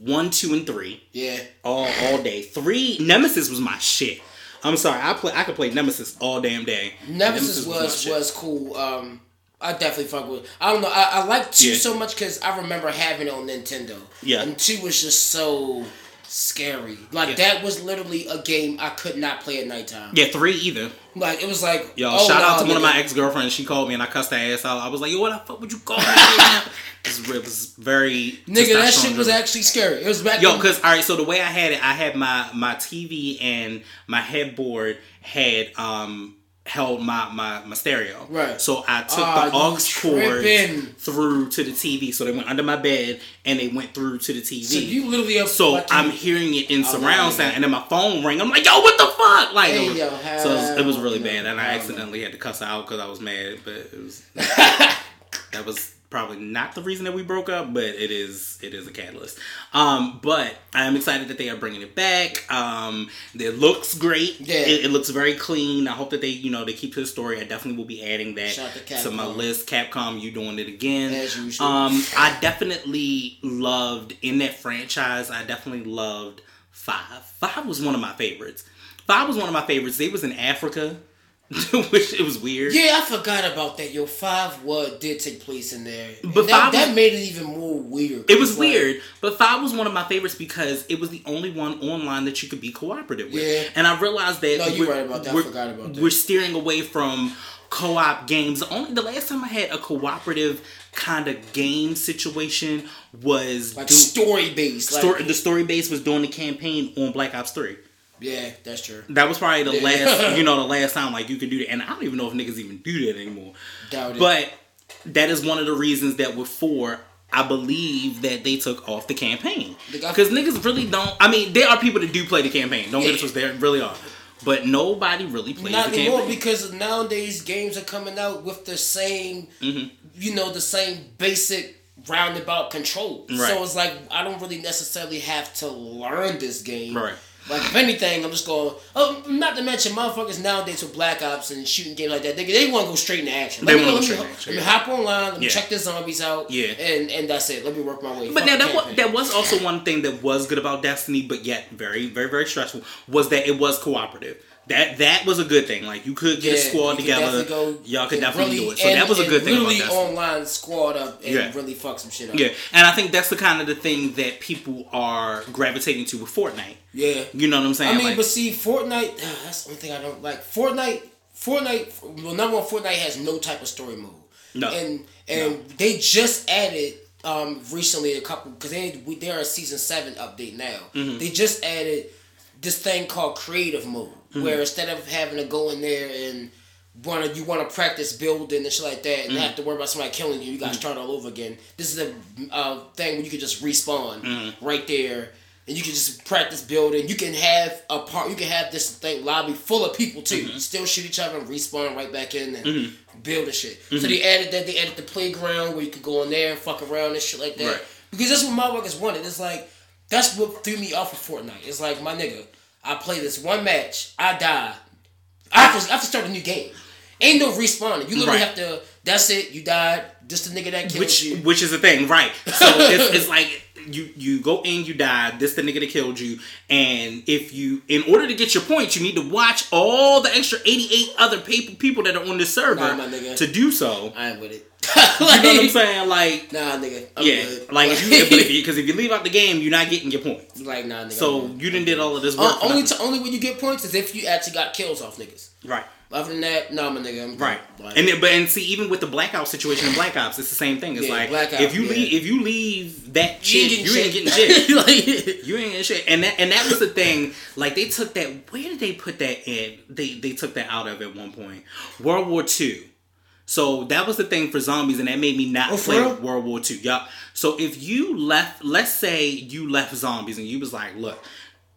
one, two, and three Yeah. all all day. Three Nemesis was my shit. I'm sorry. I play. I could play Nemesis all damn day. Nemesis my was shit. was cool. Um, I definitely fuck with. I don't know. I, I like two Yeah. so much because I remember having it on Nintendo. Yeah. and two was just so scary. Like Yeah. that was literally a game I could not play at nighttime. Yeah, three either. Like it was like Yo, oh, shout out to one of my ex girlfriends. She called me and I cussed her ass out. I was like, yo, what the fuck would you call me? it, was, was very Nigga, that shit was actually scary. It was back. Yo, cause all right, so the way I had it, I had my my TV and my headboard had um held my my, my stereo. Right. So I took Ah, the aux cord through to the TV. So they went under my bed and they went through to the TV. so you literally have So I'm hearing it in surround sound, and then my phone ring. I'm like, "Yo, what the fuck?" Like, Hey, it was, yo, so it was, it was really bad, and. I accidentally had to cuss out because I was mad. But it was that was probably not the reason that we broke up, but it is it is a catalyst. Um, but I am excited that they are bringing it back. Um, it looks great. Yeah. it, it looks very clean. I hope that they you know they keep to the story. I definitely will be adding that to to my list. Capcom, you doing it again? As usual. Um, I definitely loved in that franchise. I definitely loved Five. Five was one of my favorites. Five was one of my favorites. They was in Africa, which it was weird. Yeah, I forgot about that. Yo, five what did take place in there, But that, five that was- made it even more weird. It was like- weird, but Five was one of my favorites because it was the only one online that you could be cooperative with. Yeah. And I realized that No, you're we're- right about that. I forgot about that. We're steering away from co-op games. Only the last time I had a cooperative kind of game situation was like do- story based. Like, the story base was doing the campaign on Black Ops Three. Yeah, that's true. That was probably the Yeah. last, you know, the last time like you could do that. And I don't even know if niggas even do that anymore. Doubt it. But that is one of the reasons that with four, I believe that they took off the campaign because niggas really don't. I mean, there are people that do play the campaign. Don't get it Yeah. twisted, there really are. But nobody really plays Not the anymore campaign. because nowadays games are coming out with the same, Mm-hmm. you know, the same basic roundabout control. Right. So it's like I don't really necessarily have to learn this game. Right. Like if anything, I'm just going. Oh, not to mention motherfuckers nowadays with Black Ops and shooting games like that. They, they want to go straight into action. They Let me, wanna go straight into action, Let me hop online. Let me Yeah. check the zombies out. Yeah. And and that's it. Let me work my way. But now that was, that was also one thing that was good about Destiny, but yet very, very, very stressful was that it was cooperative. That that was a good thing. Like you could get a squad together. go Y'all could definitely really- do it. So and- that was a good thing Destiny. online squad up and Yeah. really fuck some shit up. Yeah, and I think that's the kind of the thing that people are gravitating to with Fortnite. Yeah. You know what I'm saying? I mean, Like, but see, Fortnite. that's the only thing I don't like. Fortnite. Fortnite. Well, number one, Fortnite has no type of story mode. No. And and they just added um recently a couple because they they're a season seven update now. Mm-hmm. They just added this thing called creative mode Mm-hmm. where instead of having to go in there and wanna you wanna practice building and shit like that, and Mm-hmm. have to worry about somebody killing you. You gotta start all over again. This is a uh, thing where you can just respawn Mm-hmm. right there. And you can just practice building. You can have a part. You can have this thing lobby full of people too. Mm-hmm. Still shoot each other and respawn right back in and build and shit. So they added that. They added the playground where you could go in there and fuck around and shit like that. Right. Because that's what motherfuckers wanted. It's like that's what threw me off of Fortnite. It's like my nigga, I play this one match, I die, I have to, I have to start a new game. Ain't no respawning. You literally Right. have to. That's it. You died. Just the nigga that killed which you. which is the thing, right? So it's, it's like you you go in, you die. This the nigga that killed you, and if you, in order to get your points, you need to watch all the extra eighty eight other people people that are on the server Nah, to do so. I ain't with it. You know what I'm saying? Like. Nah, nigga. I'm Yeah, good. like if you, but if you, because if you leave out the game, you're not getting your points. like nah, nigga. So you didn't did all of this Uh, work. for only to, only when you get points is if you actually got kills off niggas. right, Other than that, no, my nigga. I'm right, Like, and then, but and see, even with the blackout situation in Black Ops, it's the same thing. It's Yeah, like Blackout, if you yeah. leave, if you leave that you shit, ain't you ain't getting shit. like, You ain't getting shit. And that and that was the thing. Like they took that. Where did they put that in? They they took that out of at one point. World War Two. So that was the thing for zombies, and that made me not Oh, play real? World War Two. Yup. So if you left, let's say you left zombies, and you was like, look.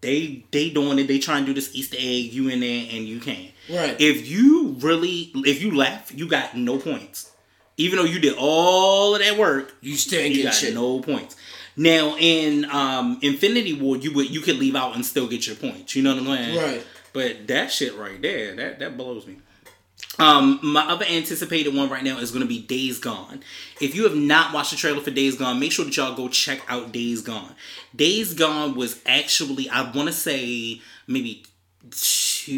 They they doing it. They trying to do this Easter egg. You in there and you can. Right. If you really, if you left, you got no points. Even though you did all of that work, you still you got shit. no points. Now in um, Infinity War, you would you could leave out and still get your points. You know what I'm saying? Right. But that shit right there, that that blows me. Um, my other anticipated one right now is going to be Days Gone. If you have not watched the trailer for Days Gone, make sure that y'all go check out Days Gone. Days Gone was actually, I want to say, maybe two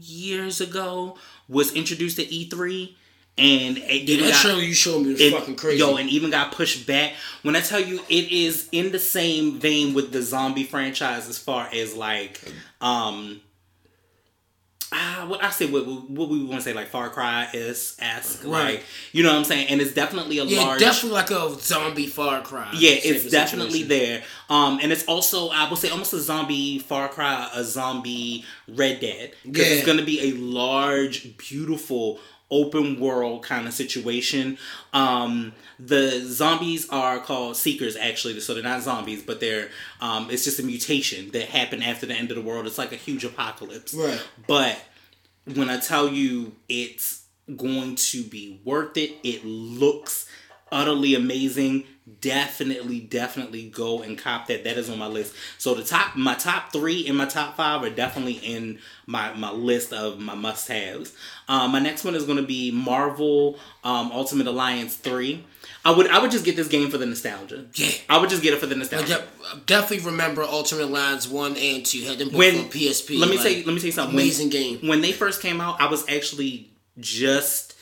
years ago, was introduced at E3, and it Yeah, that trailer you showed me was it- fucking crazy. Yo, and even got pushed back. When I tell you, it is in the same vein with the zombie franchise as far as like, um, ah, what I say, what, what we want to say, like Far Cry is esque, Right. like you know what I'm saying, and it's definitely a yeah, large. definitely like a zombie Far Cry. Yeah, it's definitely situation. there. Um, and it's also I would say almost a zombie Far Cry, a zombie Red Dead, because Yeah. it's going to be a large, beautiful open world kind of situation. Um, the zombies are called seekers actually, so they're not zombies, but they're um, it's just a mutation that happened after the end of the world. It's like a huge apocalypse. Right. But when I tell you it's going to be worth it, it looks utterly amazing. Definitely, definitely go and cop that. That is on my list. So the top, my top three and my top five are definitely in my my list of my must haves. Um, my next one is going to be Marvel um, Ultimate Alliance three. I would I would just get this game for the nostalgia. Yeah. I would just get it for the nostalgia. de- definitely remember Ultimate Alliance one and two. Had them when on PSP. Let me like, you, let me tell you something. When- Amazing game. When they first came out, I was actually just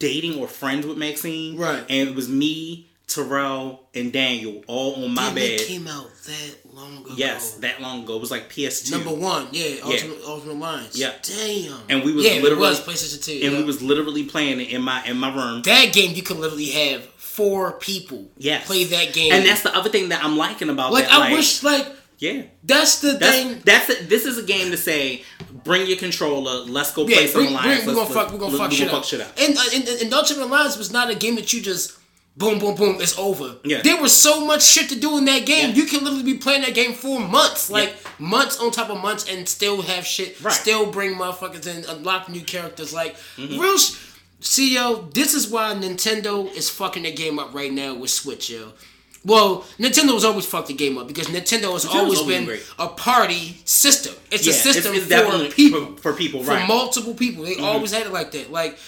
dating or friends with Maxine. Right. And it was me, Terrell, and Daniel all on my Damn, bed. It came out that long ago. yes, that long ago. It was like PS2. Number one, yeah, Ultimate, Ultimate Alliance. Yeah. Damn. And we was yeah, it literally- was PlayStation Two. and yeah. we was literally playing it in my in my room. that game. You can literally have four people. Yes. Play that game. And that's the other thing that I'm liking about like that. I wish like Yeah. that's the That's thing. that's it. This is a game to say, bring your controller. Let's go play Yeah, some bring, alliance. bring, we're gonna fuck, we're gonna fuck, we shit, gonna up. And, uh, and, and, and Ultimate Alliance was not a game that you just boom, boom, boom, it's over. Yeah. There was so much shit to do in that game. Yeah. You can literally be playing that game for months, like Yeah. months on top of months, and still have shit. Right. Still bring motherfuckers in, unlock new characters. Like Mm-hmm. real. Sh- See, yo, this is why Nintendo is fucking the game up right now with Switch, yo. Well, Nintendo has always fucked the game up because Nintendo has always always been great. a party system. It's Yeah, a system it's, it's for people for, for people, for right? Mm-hmm. multiple people. They always had it like that. Like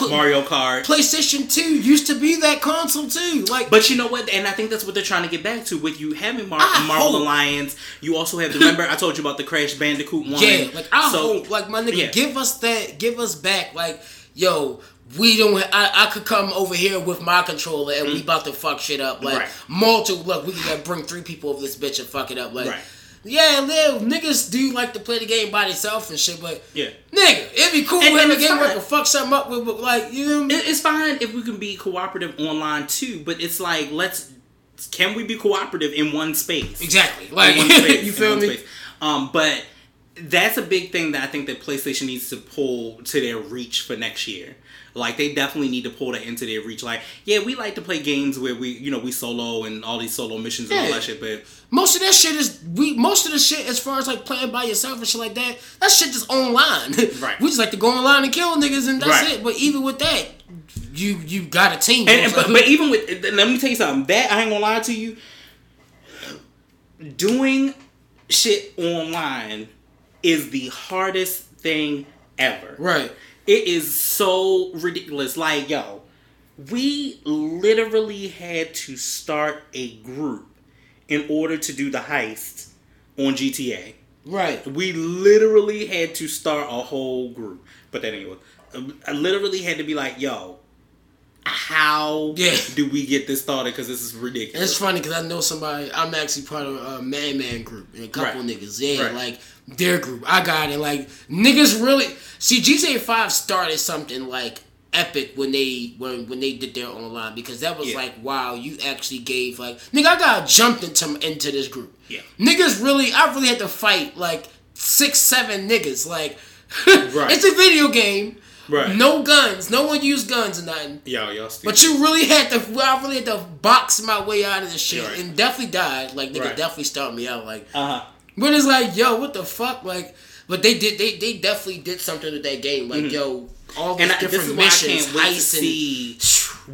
Mario Kart. PlayStation Two used to be that console too. Like, But you know what? And I think that's what they're trying to get back to with you having Mar- Marvel hope- Alliance. You also have. The remember, I told you about the Crash Bandicoot one. yeah, like I so, hope, like my nigga, yeah. give us that, give us back. Like, yo, we don't. I, I could come over here with my controller and we about to fuck shit up. Like, Mm. Right. multiple. Look, we can bring three people over this bitch and fuck it up. Like. Right. Yeah, yeah, niggas do like to play the game by themselves and shit, but Yeah. nigga, it'd be cool And- have a game where I can fuck something up with, like you know, what I mean? It's fine if we can be cooperative online too, but it's like let's. Can we be cooperative in one space? exactly. Like space, you feel one me? space. Um, but that's a big thing that I think that PlayStation needs to pull to their reach for next year. Like they definitely need to pull that into their reach. Like, yeah, we like to play games where we, you know, we solo and all these solo missions and all that shit. But Most of that shit is we. Most of the shit, as far as like playing by yourself and shit like that, that shit just online. Right. we just like to go online and kill niggas, and that's Right. it. But even with that, you you got a team. and, and- but, but even with let me tell you something. That I ain't gonna lie to you. Doing shit online is the hardest thing ever. right. It is so ridiculous. Like, yo, we literally had to start a group in order to do the heist on GTA. Right. We literally had to start a whole group. But that anyway, um, I literally had to be like, yo, how Yeah. do we get this started? Because this is ridiculous. It's funny because I know somebody. I'm actually part of a Man Man group and a couple Right. niggas. Yeah, Right. like their group. I got it. Like niggas really see GTA Five started something like epic when they when when they did their online because that was Yeah. like wow you actually gave like nigga I got jumped into into this group. Yeah. Niggas really I really had to fight like six seven niggas like. Right. it's a video game. Right. No guns. No one used guns or nothing. Yo, y'all. But you really had to, I really had to box my way out of this shit, Right. and definitely died. Like nigga, Right. definitely started me out. Like, uh but it's like, yo, what the fuck? Like, but they did, they they definitely did something with that game. Like, yo, all these Mm-hmm. And different I missions, can't wait to heists, and see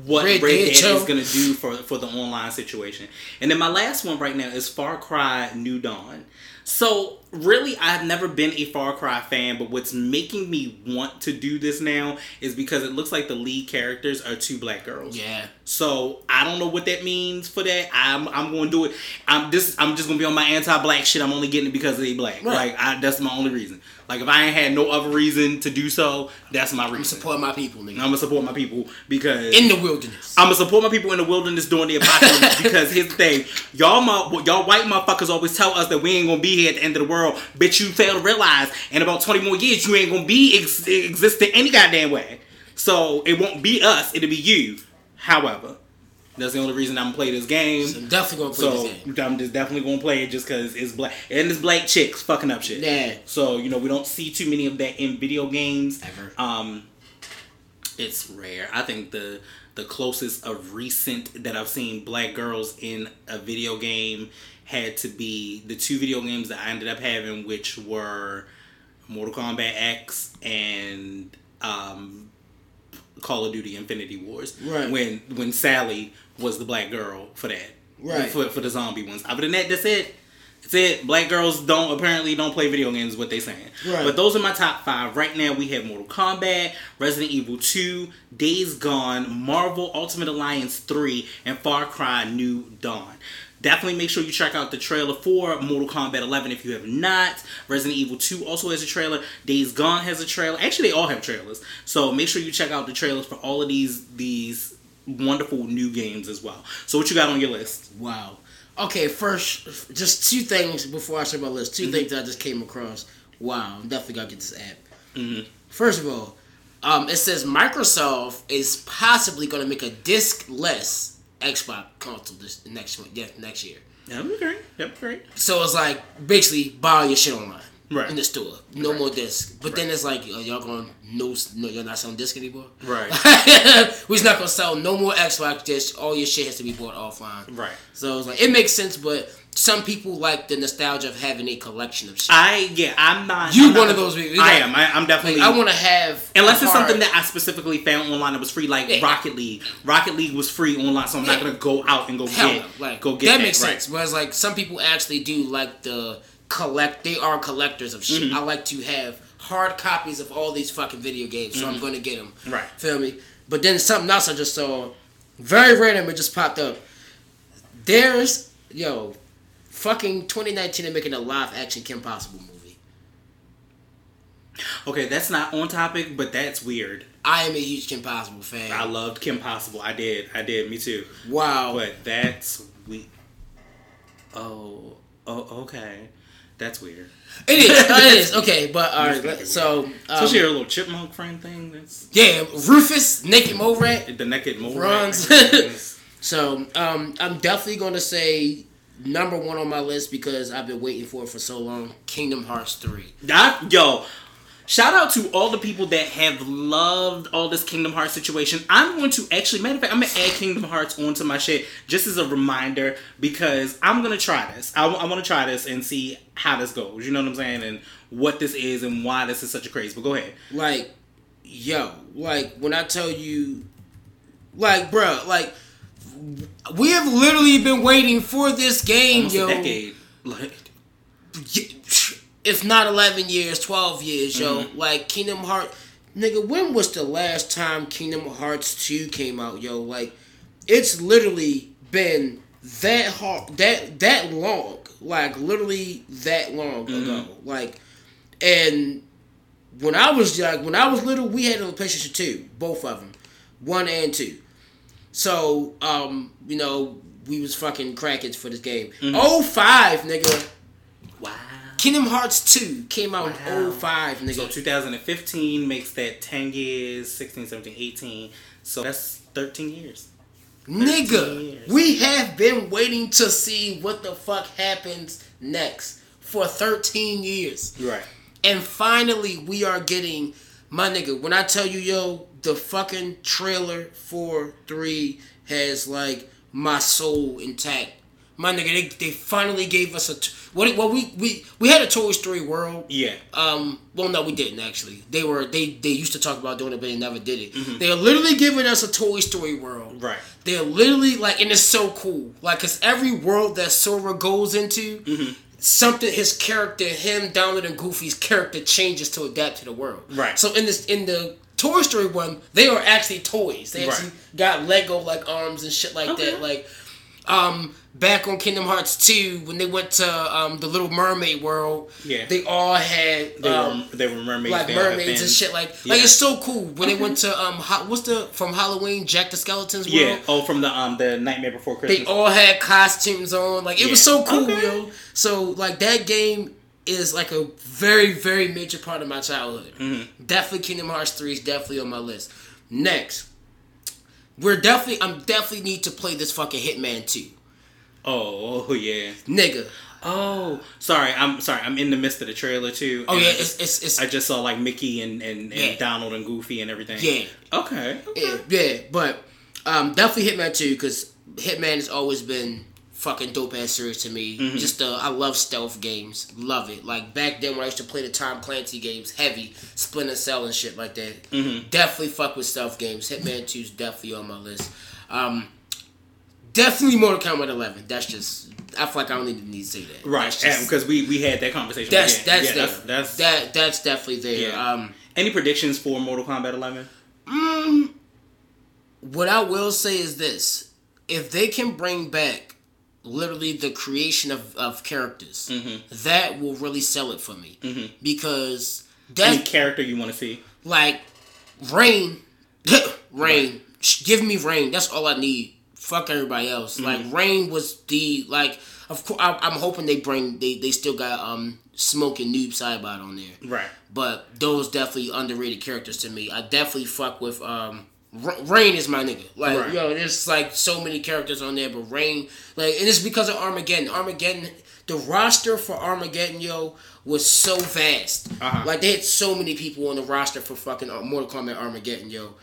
what Red Red, Dead, Dead, is going to do for for the online situation. And then my last one right now is Far Cry New Dawn. So really, I've never been a Far Cry fan, but what's making me want to do this now is because it looks like the lead characters are two black girls. yeah, So I don't know what that means for that. I'm I'm going to do it. I'm just I'm just going to be on my anti-black shit. I'm only getting it because they black. Right. Like I, that's my only reason. Like if I ain't had no other reason to do so, that's my reason. I'm support my people, nigga, I'm gonna support my people because in the wilderness. I'm gonna support my people in the wilderness during the apocalypse because here's the thing, y'all mu- y'all white motherfuckers always tell us that we ain't gonna be here at the end of the world. Bitch, you fail to realize in about 20 more years you ain't gonna be ex- existing any goddamn way. So it won't be us, it'll be you. However, that's the only reason I'm gonna play this game. I'm definitely gonna play So this game. I'm just definitely gonna play it just because it's black and it's black chicks fucking up shit. Yeah. So you know we don't see too many of that in video games. Ever. Um, it's rare. I think the the closest of recent that I've seen black girls in a video game had to be the two video games that I ended up having, which were Mortal Kombat X and um, Call of Duty Infinity Wars. Right. When when Sally was the black girl for that. Right. For for the zombie ones. Other than that, that's it. That's it. Black girls don't apparently don't play video games. Is what they saying. Right. But those are my top five. Right now we have Mortal Kombat, Resident Evil 2, Days Gone, Marvel Ultimate Alliance 3, and Far Cry New Dawn. Definitely make sure you check out the trailer for Mortal Kombat 11 if you have not. Resident Evil 2 also has a trailer. Days Gone has a trailer. Actually, they all have trailers. So make sure you check out the trailers for all of these these wonderful new games as well. So what you got on your list? Wow. Okay, first, just two things before I start my list. 2 Mm-hmm. things that I just came across. Wow, I'm definitely gotta get this app. Mm-hmm. First of all, um, it says Microsoft is possibly gonna make a disc-less Xbox console this next one, yeah, next year. That'd be great. That'd be great. So it's like basically buy your shit online. Right. In the store, no Right. more disc. But then it's like, y'all gonna no, no, you're not selling disc anymore. Right. We're not gonna sell no more Xbox discs. All your shit has to be bought offline. Right. So it's like it makes sense, but some people like the nostalgia of having a collection of shit. I yeah, I'm not. You I'm not one of those people. I Like- am. I, I'm definitely. I want to have Unless it's something that I specifically found online that was free, like Yeah. Rocket League. Rocket League was free online, so I'm not gonna go out and go Hell get no. like go get that that. makes right. sense. Whereas like some people actually do like the collect. They are collectors of Mm-hmm. shit. I like to have hard copies of all these fucking video games, so I'm gonna get them. Mm-hmm. Right. Feel me? But then something else I just saw, very random. It just popped up. There's yo, fucking 2019 and making a live action Kim Possible movie. Okay, that's not on topic, but that's weird. I am a huge Kim Possible fan. I loved Kim Possible. I did. I did. Me too. wow. But that's we. Oh. Oh. Okay. That's weird. It is. it is. Okay, but all right. So, um, Especially her little chipmunk friend thing. That's yeah, Rufus, Naked mole Rat. the naked mole. Runs. rat. So, um, I'm definitely going to say number one on my list because I've been waiting for it for so long. Kingdom Hearts three. That yo, shout out to all the people that have loved all this Kingdom Hearts situation. I'm going to actually, matter of fact, I'm gonna add Kingdom Hearts onto my shit just as a reminder because I'm gonna try this. I, I want to try this and see how this goes. You know what I'm saying? And what this is and why this is such a craze. But go ahead. Like, yo, like when I tell you, like, bruh, like we have literally been waiting for this game, Almost yo. decade. Like, If not eleven years, twelve years, yo. Mm-hmm. Like Kingdom Hearts, nigga. When was the last time Kingdom Hearts two came out, yo? Like, it's literally been that hard, that that long, like literally that long Mm-hmm. ago, like, and when I was like when I was little, we had a PlayStation two, both of them, one and two. So, um, you know, we was fucking crackheads for this game. Mm-hmm. Oh five, nigga. wow. Kingdom Hearts 2 came out Wow. in 05, nigga. So 2015 makes that 10 years, 16, 17, 18. So that's 13 years. nigga, years. we have been waiting to see what the fuck happens next for 13 years. Right. And finally, we are getting, my nigga, when I tell you, yo, the fucking trailer for 3 has, like, my soul intact. My nigga, they, they finally gave us a. T- what, well, we, we, we had a Toy Story World. Yeah. Um. Well, no, we didn't actually. They were they they used to talk about doing it, but they never did it. Mm-hmm. They're literally giving us a Toy Story world. Right. They're literally like, and it's so cool. Like, cause every world that Sora goes into, Mm-hmm. something his character, him, Donald, and Goofy's character changes to adapt to the world. Right. So in this in the Toy Story one, they are actually toys. They Right. actually got Lego like arms and shit like Okay. that. Like, um, back on Kingdom Hearts two, when they went to um the Little Mermaid world, Yeah. they all had They, um, were, they were mermaids. like they all have mermaids and shit like Yeah. like it's so cool when they went to um ho- what's the from Halloween Jack the Skeleton's world. Yeah. Oh, from the um the Nightmare Before Christmas. They all had costumes on. Like it was so cool, Okay. yo. So like that game is like a very very major part of my childhood. Mm-hmm. Definitely Kingdom Hearts three is definitely on my list. Next, we're definitely I'm definitely need to play this fucking Hitman two, oh, oh yeah. nigga. Oh, sorry. I'm sorry. I'm in the midst of the trailer too. Oh yeah, it's it's, it's I just saw like Mickey and and, and Yeah. Donald and Goofy and everything. yeah. Okay. okay. Yeah, yeah, but um, definitely Hitman 2 because Hitman has always been fucking dope ass series to me. Mm-hmm. Just uh, I love stealth games, love it. Like back then when I used to play the Tom Clancy games, heavy Splinter Cell and shit like that. Mm-hmm. Definitely fuck with stealth games. Hitman 2 is definitely on my list. Um, definitely Mortal Kombat 11. That's just I feel like I don't even need to say that. Right. Because we we had that conversation. that's that's yeah, that's that's that that's definitely there. Yeah. Um, Any predictions for Mortal Kombat 11? Mm, what I will say is this: if they can bring back literally the creation of, of characters, Mm-hmm. that will really sell it for me. Because Any that's character you want to see? like Rain, Rain. Sh- Give me Rain. That's all I need. Fuck everybody else. Mm-hmm. Like Rain was the like. Of course, I, I'm hoping they bring they they still got um Smoke and Noob Saibot on there. Right. But those definitely underrated characters to me. I definitely fuck with um Rain is my nigga. Like Right. yo, there's like so many characters on there, but Rain like and it's because of Armageddon. Armageddon the roster for Armageddon, yo, was so vast. Uh-huh. Like they had so many people on the roster for fucking uh, Mortal Kombat Armageddon, yo.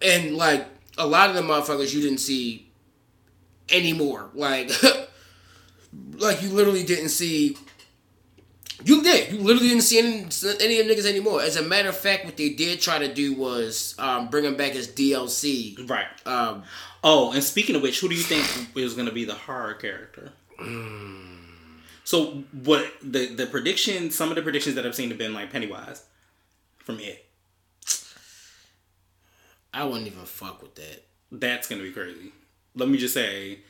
And like a lot of the motherfuckers you didn't see anymore. Like like you literally didn't see you did. You literally didn't see any, any of them niggas anymore. As a matter of fact, what they did try to do was um, bring him back as DLC. Right. Um, Oh, and speaking of which, who do you think is going to be the horror character? So what the the prediction? Some of the predictions that I've seen have been like Pennywise from it. I wouldn't even fuck with that. That's gonna be crazy. Let me just say,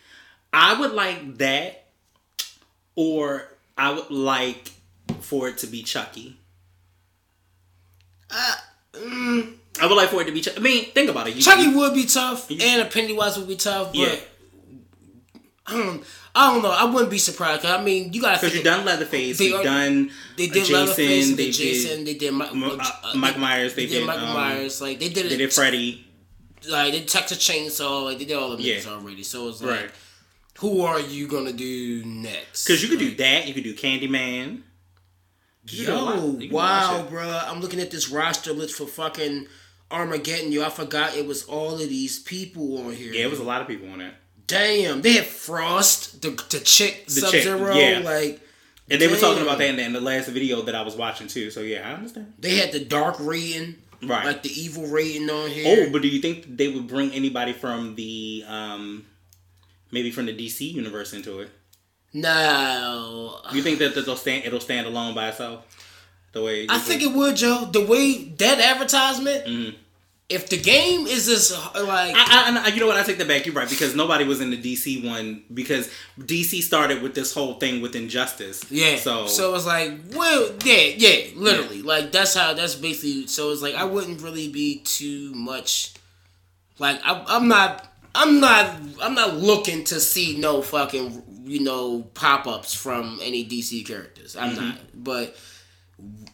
I would like that, or I would like for it to be Chucky. Uh, mm, I would like for it to be. Chucky. I mean, think about it. You, Chucky you- would be tough, and a Pennywise would be tough, but Yeah. I don't. I don't know. I wouldn't be surprised. I mean, you gotta because you've done Leatherface, They are- done they did Jason, Leatherface, they they did Jason, they did Mi- M- uh, uh, Mike Myers, they, they did did Michael um, Myers. Like they did it. They did Freddy. like they Texas Chainsaw. Like they did all of them Yeah. already. So it's like, Right. Who are you gonna do next? Because you could do that. You could do Candyman. You could do a lot. Yo, You could do a lot wow, bro. I'm looking at this roster list for fucking Armageddon. Yo, I forgot it was all of these people on here. Yeah, it was a lot of people on that. Damn, they had Frost, the the chick, The Sub Zero, yeah. like And they were talking about that in the, in the last video that I was watching too. So yeah, I understand. they had the Dark Raiden, Right. like the evil rating on here. Oh, but do you think they would bring anybody from the um maybe from the DC universe into it? No, You think that it'll stand it'll stand alone by itself? The way I think it would, Joe. The way that advertisement, Mhm. if the game is uh, like I, I, I, you know what? I take that back. You're right because nobody was in the DC one because DC started with this whole thing with Injustice. Yeah. So, So it's like, well, yeah, yeah, literally. Like that's how that's basically. So it's like I wouldn't really be too much. Like I, I'm not. I'm not. I'm not looking to see no fucking you know pop ups from any DC characters. I'm Mm-hmm. not. But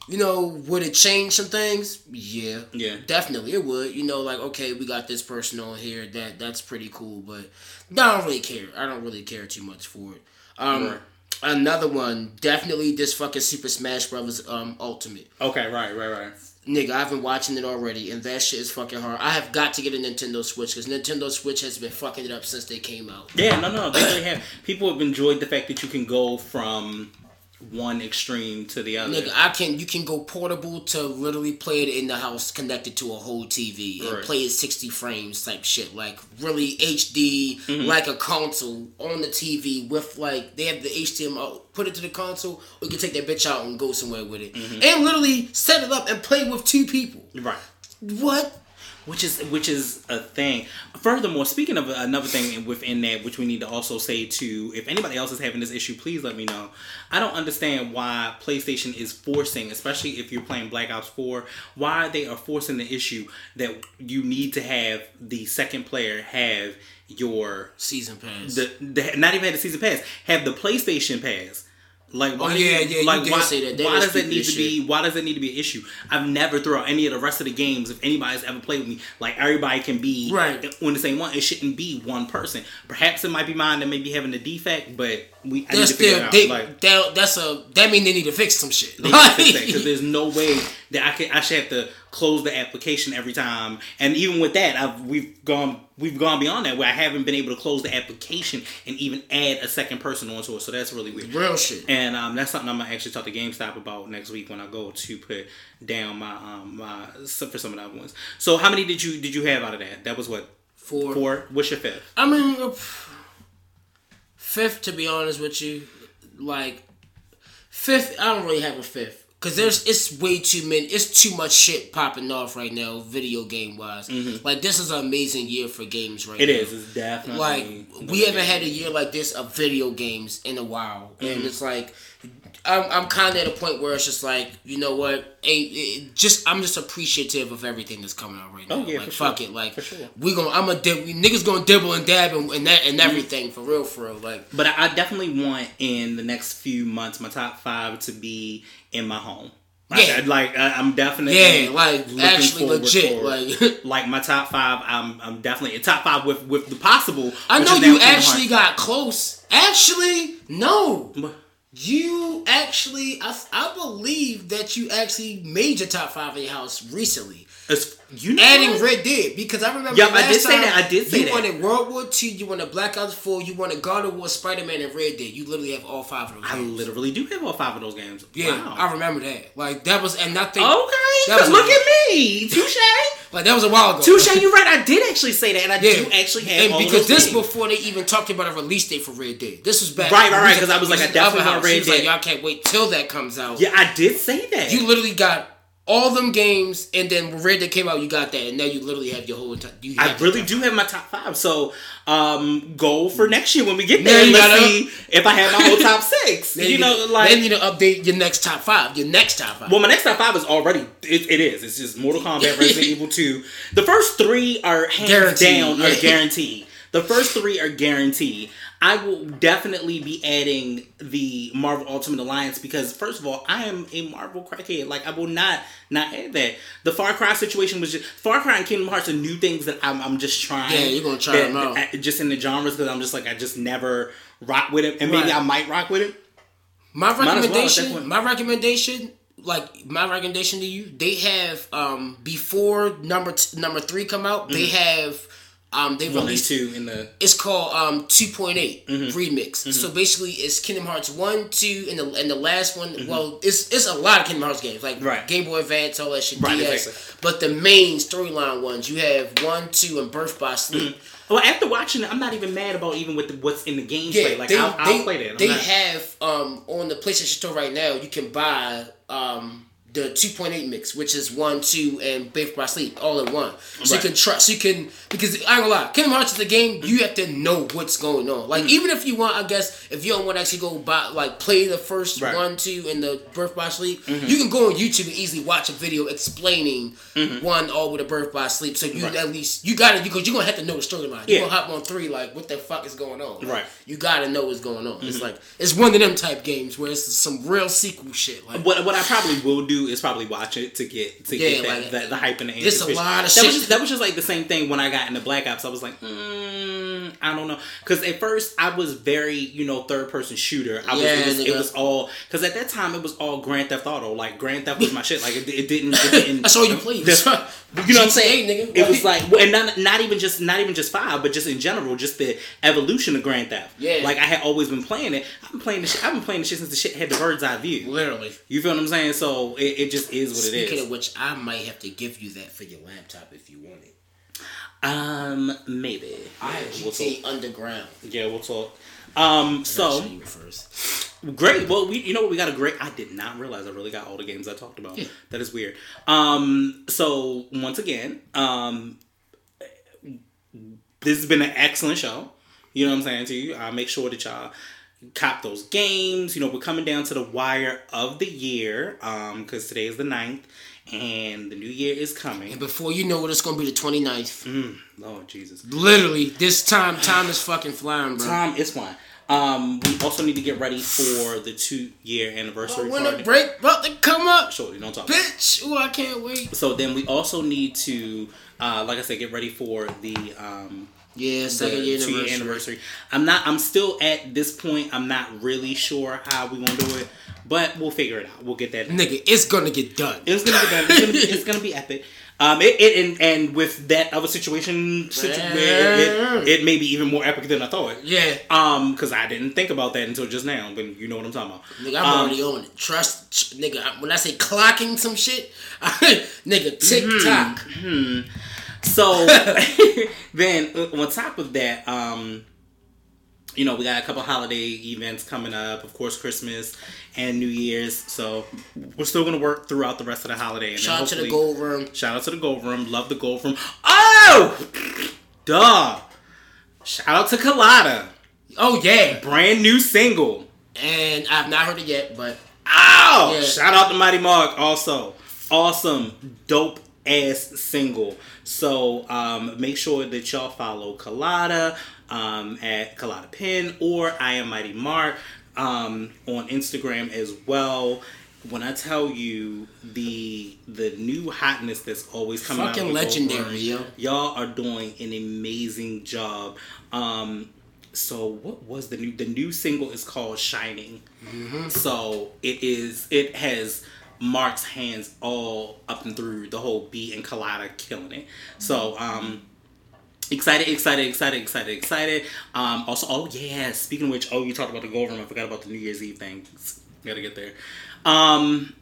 you know, would it change some things? Yeah. Yeah. Definitely, it would. You know, like okay, we got this person on here. That that's pretty cool. But I don't really care. I don't really care too much for it. Um, Right. another one, definitely this fucking Super Smash Brothers um Ultimate. okay, right, right, right. Nigga, I've been watching it already, and that shit is fucking hard. I have got to get a Nintendo Switch because Nintendo Switch has been fucking it up since they came out. Yeah, no, no, they really have. People have enjoyed the fact that you can go from one extreme to the other. Nigga, I can you can go portable to literally play it in the house connected to a whole TV and Right. play it sixty frames type shit. Like really HD Mm-hmm. like a console on the TV with like they have the HDMI put it to the console or you can take that bitch out and go somewhere with it. Mm-hmm. And literally set it up and play with two people. right. What? which is which is a thing. Furthermore, speaking of another thing within that, which we need to also say to, if anybody else is having this issue, please let me know. I don't understand why PlayStation is forcing, especially if you're playing Black Ops Four, why they are forcing the issue that you need to have the second player have your Season pass. the, the not even have the season pass, have the PlayStation pass. Like oh, why? Oh, yeah, yeah, Like why? say that. Why does it need to be? Why does it need to be an issue? I've never throughout any of the rest of the games, if anybody's ever played with me, like everybody can be Right. on the same one. It shouldn't be one person. Perhaps it might be mine that may be having a defect, but we I need That's to figure it still out. they, like, that, that's a that mean they need to fix some shit. they need to fix that because there's no way that I can I should have to close the application every time. And even with that, I've we've gone we've gone beyond that where I haven't been able to close the application and even add a second person onto it. So that's really weird. Real shit. And um, that's something I'm gonna actually talk to GameStop about next week when I go to put down my um my for some of the other ones. So how many did you did you have out of that? That was what four. four. What's your fifth? I mean, uh, fifth to be honest with you, like fifth. I don't really have a fifth because there's it's way too many. It's too much shit popping off right now, video game wise. Like this is an amazing year for games right Mm-hmm. It now. is. It's definitely like we haven't had a year like this of video games in a while, Mm-hmm. and it's like I'm, I'm kind of at a point where it's just like you know what, hey, it, just I'm just appreciative of everything that's coming out right oh, now. Oh, yeah, like fuck sure. it, like sure. we gonna I'm a dib, niggas gonna dibble and dab and, and that and mm-hmm. everything for real, for real. Like But I, I definitely want in the next few months my top five to be in my home. Like, Yeah. I- like I, I'm definitely yeah, like actually legit, like. like my top five. I'm I'm definitely top five with with the possible. I know you actually got close. Actually, no. Hearts. You actually, I, I believe that you actually made your top five in your house recently. It's, you know Adding what? Red Dead because I remember. Yup, I last did say that. I did say you that. wanted World War Two, you wanted Black Ops Four, you wanted God of War, Spider Man, and Red Dead. You literally have all five of those. I games. literally do have all five of those games. yeah, Wow. I remember that. Like that was, and nothing. Okay, because look at me, touche. like that was a while ago. Touche, you're right. I did actually say that, and I Yeah, do actually have and all because. Because this games. before they even talked about a release date for Red Dead. This was back Right, right, right, we 'cause I was like, I definitely want. Red was like, Dead. y'all can't wait till that comes out. Yeah, I did say that. You literally got all them games, and then Red Dead came out, you got that, and now you literally have your whole entire. You I really do have my top five. So, um, goal for next year when we get there. you Let's gotta- see if I have my whole top six. Then you know, need- like then you need to update your next top five. Your next top five. Well, my next top five is already it, it is. It's just Mortal Kombat, Resident Evil Two. The first three are hands Guaranteed, down are guaranteed. The first three are guaranteed. I will definitely be adding the Marvel Ultimate Alliance because first of all, I am a Marvel crackhead. Like I will not not add that. The Far Cry situation was just Far Cry and Kingdom Hearts are new things that I'm, I'm just trying. Yeah, you're gonna try that- them out. Just in the genres because I'm just like I just never rock with it, and maybe Right. I might rock with it. My as well, recommendation, my recommendation, like my recommendation to you, they have um before number t- number three come out, they have um they Mm-hmm. Released two in the it's called um 2.8 Mm-hmm. remix. So basically, it's Kingdom Hearts one, two, and the and the last one. Mm-hmm. Well, it's it's a lot of Kingdom Hearts games like Right. Game Boy Advance, all that shit. Right, DS. exactly. But the main storyline ones, you have one, two, and Birth by Sleep. well, after watching it, I'm not even mad about even with the, what's in the gameplay. Yeah, like they, I'll, I'll they, play that. I'm they not- have um on the PlayStation Store right now. You can buy um the 2.8 mix, which is one, two, and Birth by Sleep all in one. So Right. you can trust. So you can because I ain't gonna lie, Kingdom Hearts is a game you have to know what's going on. Like even if you want, I guess if you don't want to actually go buy like play the first Right. Mm-hmm. one, two, and the Birth by Sleep, you can go on YouTube and easily watch a video explaining one all with a Birth by Sleep. So you Mm-hmm. Right. at least you gotta because you're gonna have to know the storyline. Yeah. You're gonna hop on three like what the fuck is going on. Like, Right. you gotta know what's going on. Mm-hmm. It's like it's one of them type games where it's some real sequel shit. Like What, what I probably will do is probably watch it to get to Yeah, get that, like, that, the hype and the there's a lot of that Was shit. just, that was just like the same thing when I got into Black Ops. I was like, mm, I don't know, because at first I was very you know third person shooter. I was, Yeah, it, was it was all because at that time it was all Grand Theft Auto. Like Grand Theft was my shit. Like it, it didn't. It didn't That's all you played. the- you know what I'm saying? Nigga. It was like, and not, not even just not even just five, but just in general, just the evolution of Grand Theft. Yeah. Like I had always been playing it. I've been playing the shit. I've been playing the shit since the shit had the bird's eye view. literally. You feel what I'm saying? So it, it just is what it Speaking is. of which, I might have to give you that for your laptop if you want it. um, maybe. I have We'll GTA. Underground. Yeah, we'll talk. Um, I'll so you first. great. Well, we you know what we got a great. I did not realize I really got all the games I talked about. Yeah. That is weird. Um, so once again, um, this has been an excellent show. You know what I'm saying to you. I make sure that y'all cop those games. You know, we're coming down to the wire of the year. Um, because today is the 9th and the new year is coming. And before you know it, it's gonna be the 29th. Mm, Lord Jesus. Literally, this time, time is fucking flying, bro. Time is flying. Um, we also need to get ready for the two year anniversary when party. a break about to come up, Shortly, don't talk. bitch. Oh, I can't wait. So then we also need to, uh, like I said, get ready for the um, Yeah, second year anniversary. anniversary. I'm not. I'm still at this point. I'm not really sure how we gonna do it, but we'll figure it out. We'll get that. Nigga, it's gonna get done. It's gonna be done. It's gonna be, it's gonna be epic. Um, it, it and, and with that other situation, situ- it, it, it may be even more epic than I thought. yeah. Um, because I didn't think about that until just now, but you know what I'm talking about. Nigga, I'm Um, already on it. Trust, tr- nigga. When I say clocking some shit, nigga, tick Mm-hmm. So then uh, on top of that, um, you know, we got a couple holiday events coming up. Of course, Christmas and New Year's. So we're still gonna work throughout the rest of the holiday. And Shout out to the gold room. Shout out to the Gold Room. Love the Gold Room. Oh, duh. Shout out to Colada. Oh yeah, Brand new single. and I've not heard it yet, but Oh, Yeah. shout out to Mighty Mark also. Awesome, dope ass single. So um, make sure that y'all follow Colada um, at Colada Pen or I am Mighty Mark um, on Instagram as well. When I tell you the the new hotness that's always coming out, Fucking the Gold legendary, yo. Y'all are doing an amazing job. Um, so what was the new the new single is called Shining. So it is it has Mark's hands all up and through the whole beat and Colada killing it. So um excited, excited, excited, excited, excited. Um also oh yeah, speaking of which, oh you talked about the gold room, I forgot about the New Year's Eve thing. Gotta get there. Um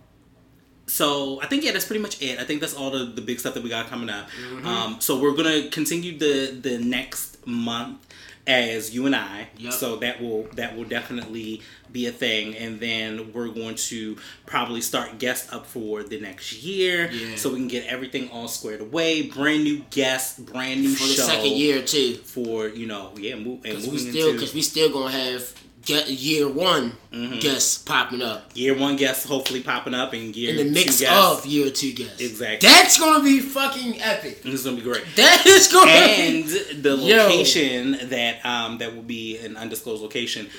so I think yeah, that's pretty much it. I think that's all the, the big stuff that we got coming up. Um, so we're gonna continue the the next month as you and I. Yep. So that will that will definitely be a thing, and then we're going to probably start guests up for the next year, Yeah. so we can get everything all squared away. Brand new guests, brand new for the second year too. for you know yeah, move and Cause we still, into cause we still gonna have get year one Mhm. guests popping up Year one guests hopefully popping up, and year in the mix of year two guests. Exactly. That's gonna be fucking epic. This is gonna be great. That is gonna and be. the Yo. location that um that will be an undisclosed location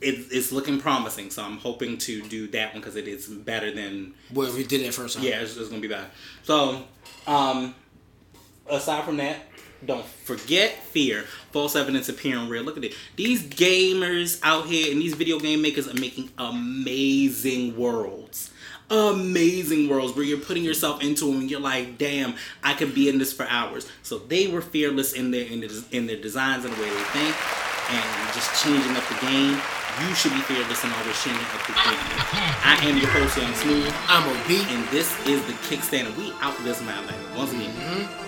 it, it's looking promising so i'm hoping to do that one because it is better than Where we did it first time. yeah it's, it's gonna be better so um aside from that don't forget fear false evidence appearing real. Look at it. These gamers out here and these video game makers are making amazing worlds. Amazing worlds where you're putting yourself into them and you're like damn i could be in this for hours. So they were fearless in their in their, in their designs and the way they think and just changing up the game. You should be fearless and always changing up the game. I am your host young smooth. I'm a beat. and this is the kickstand and we out for this mile once again mm-hmm.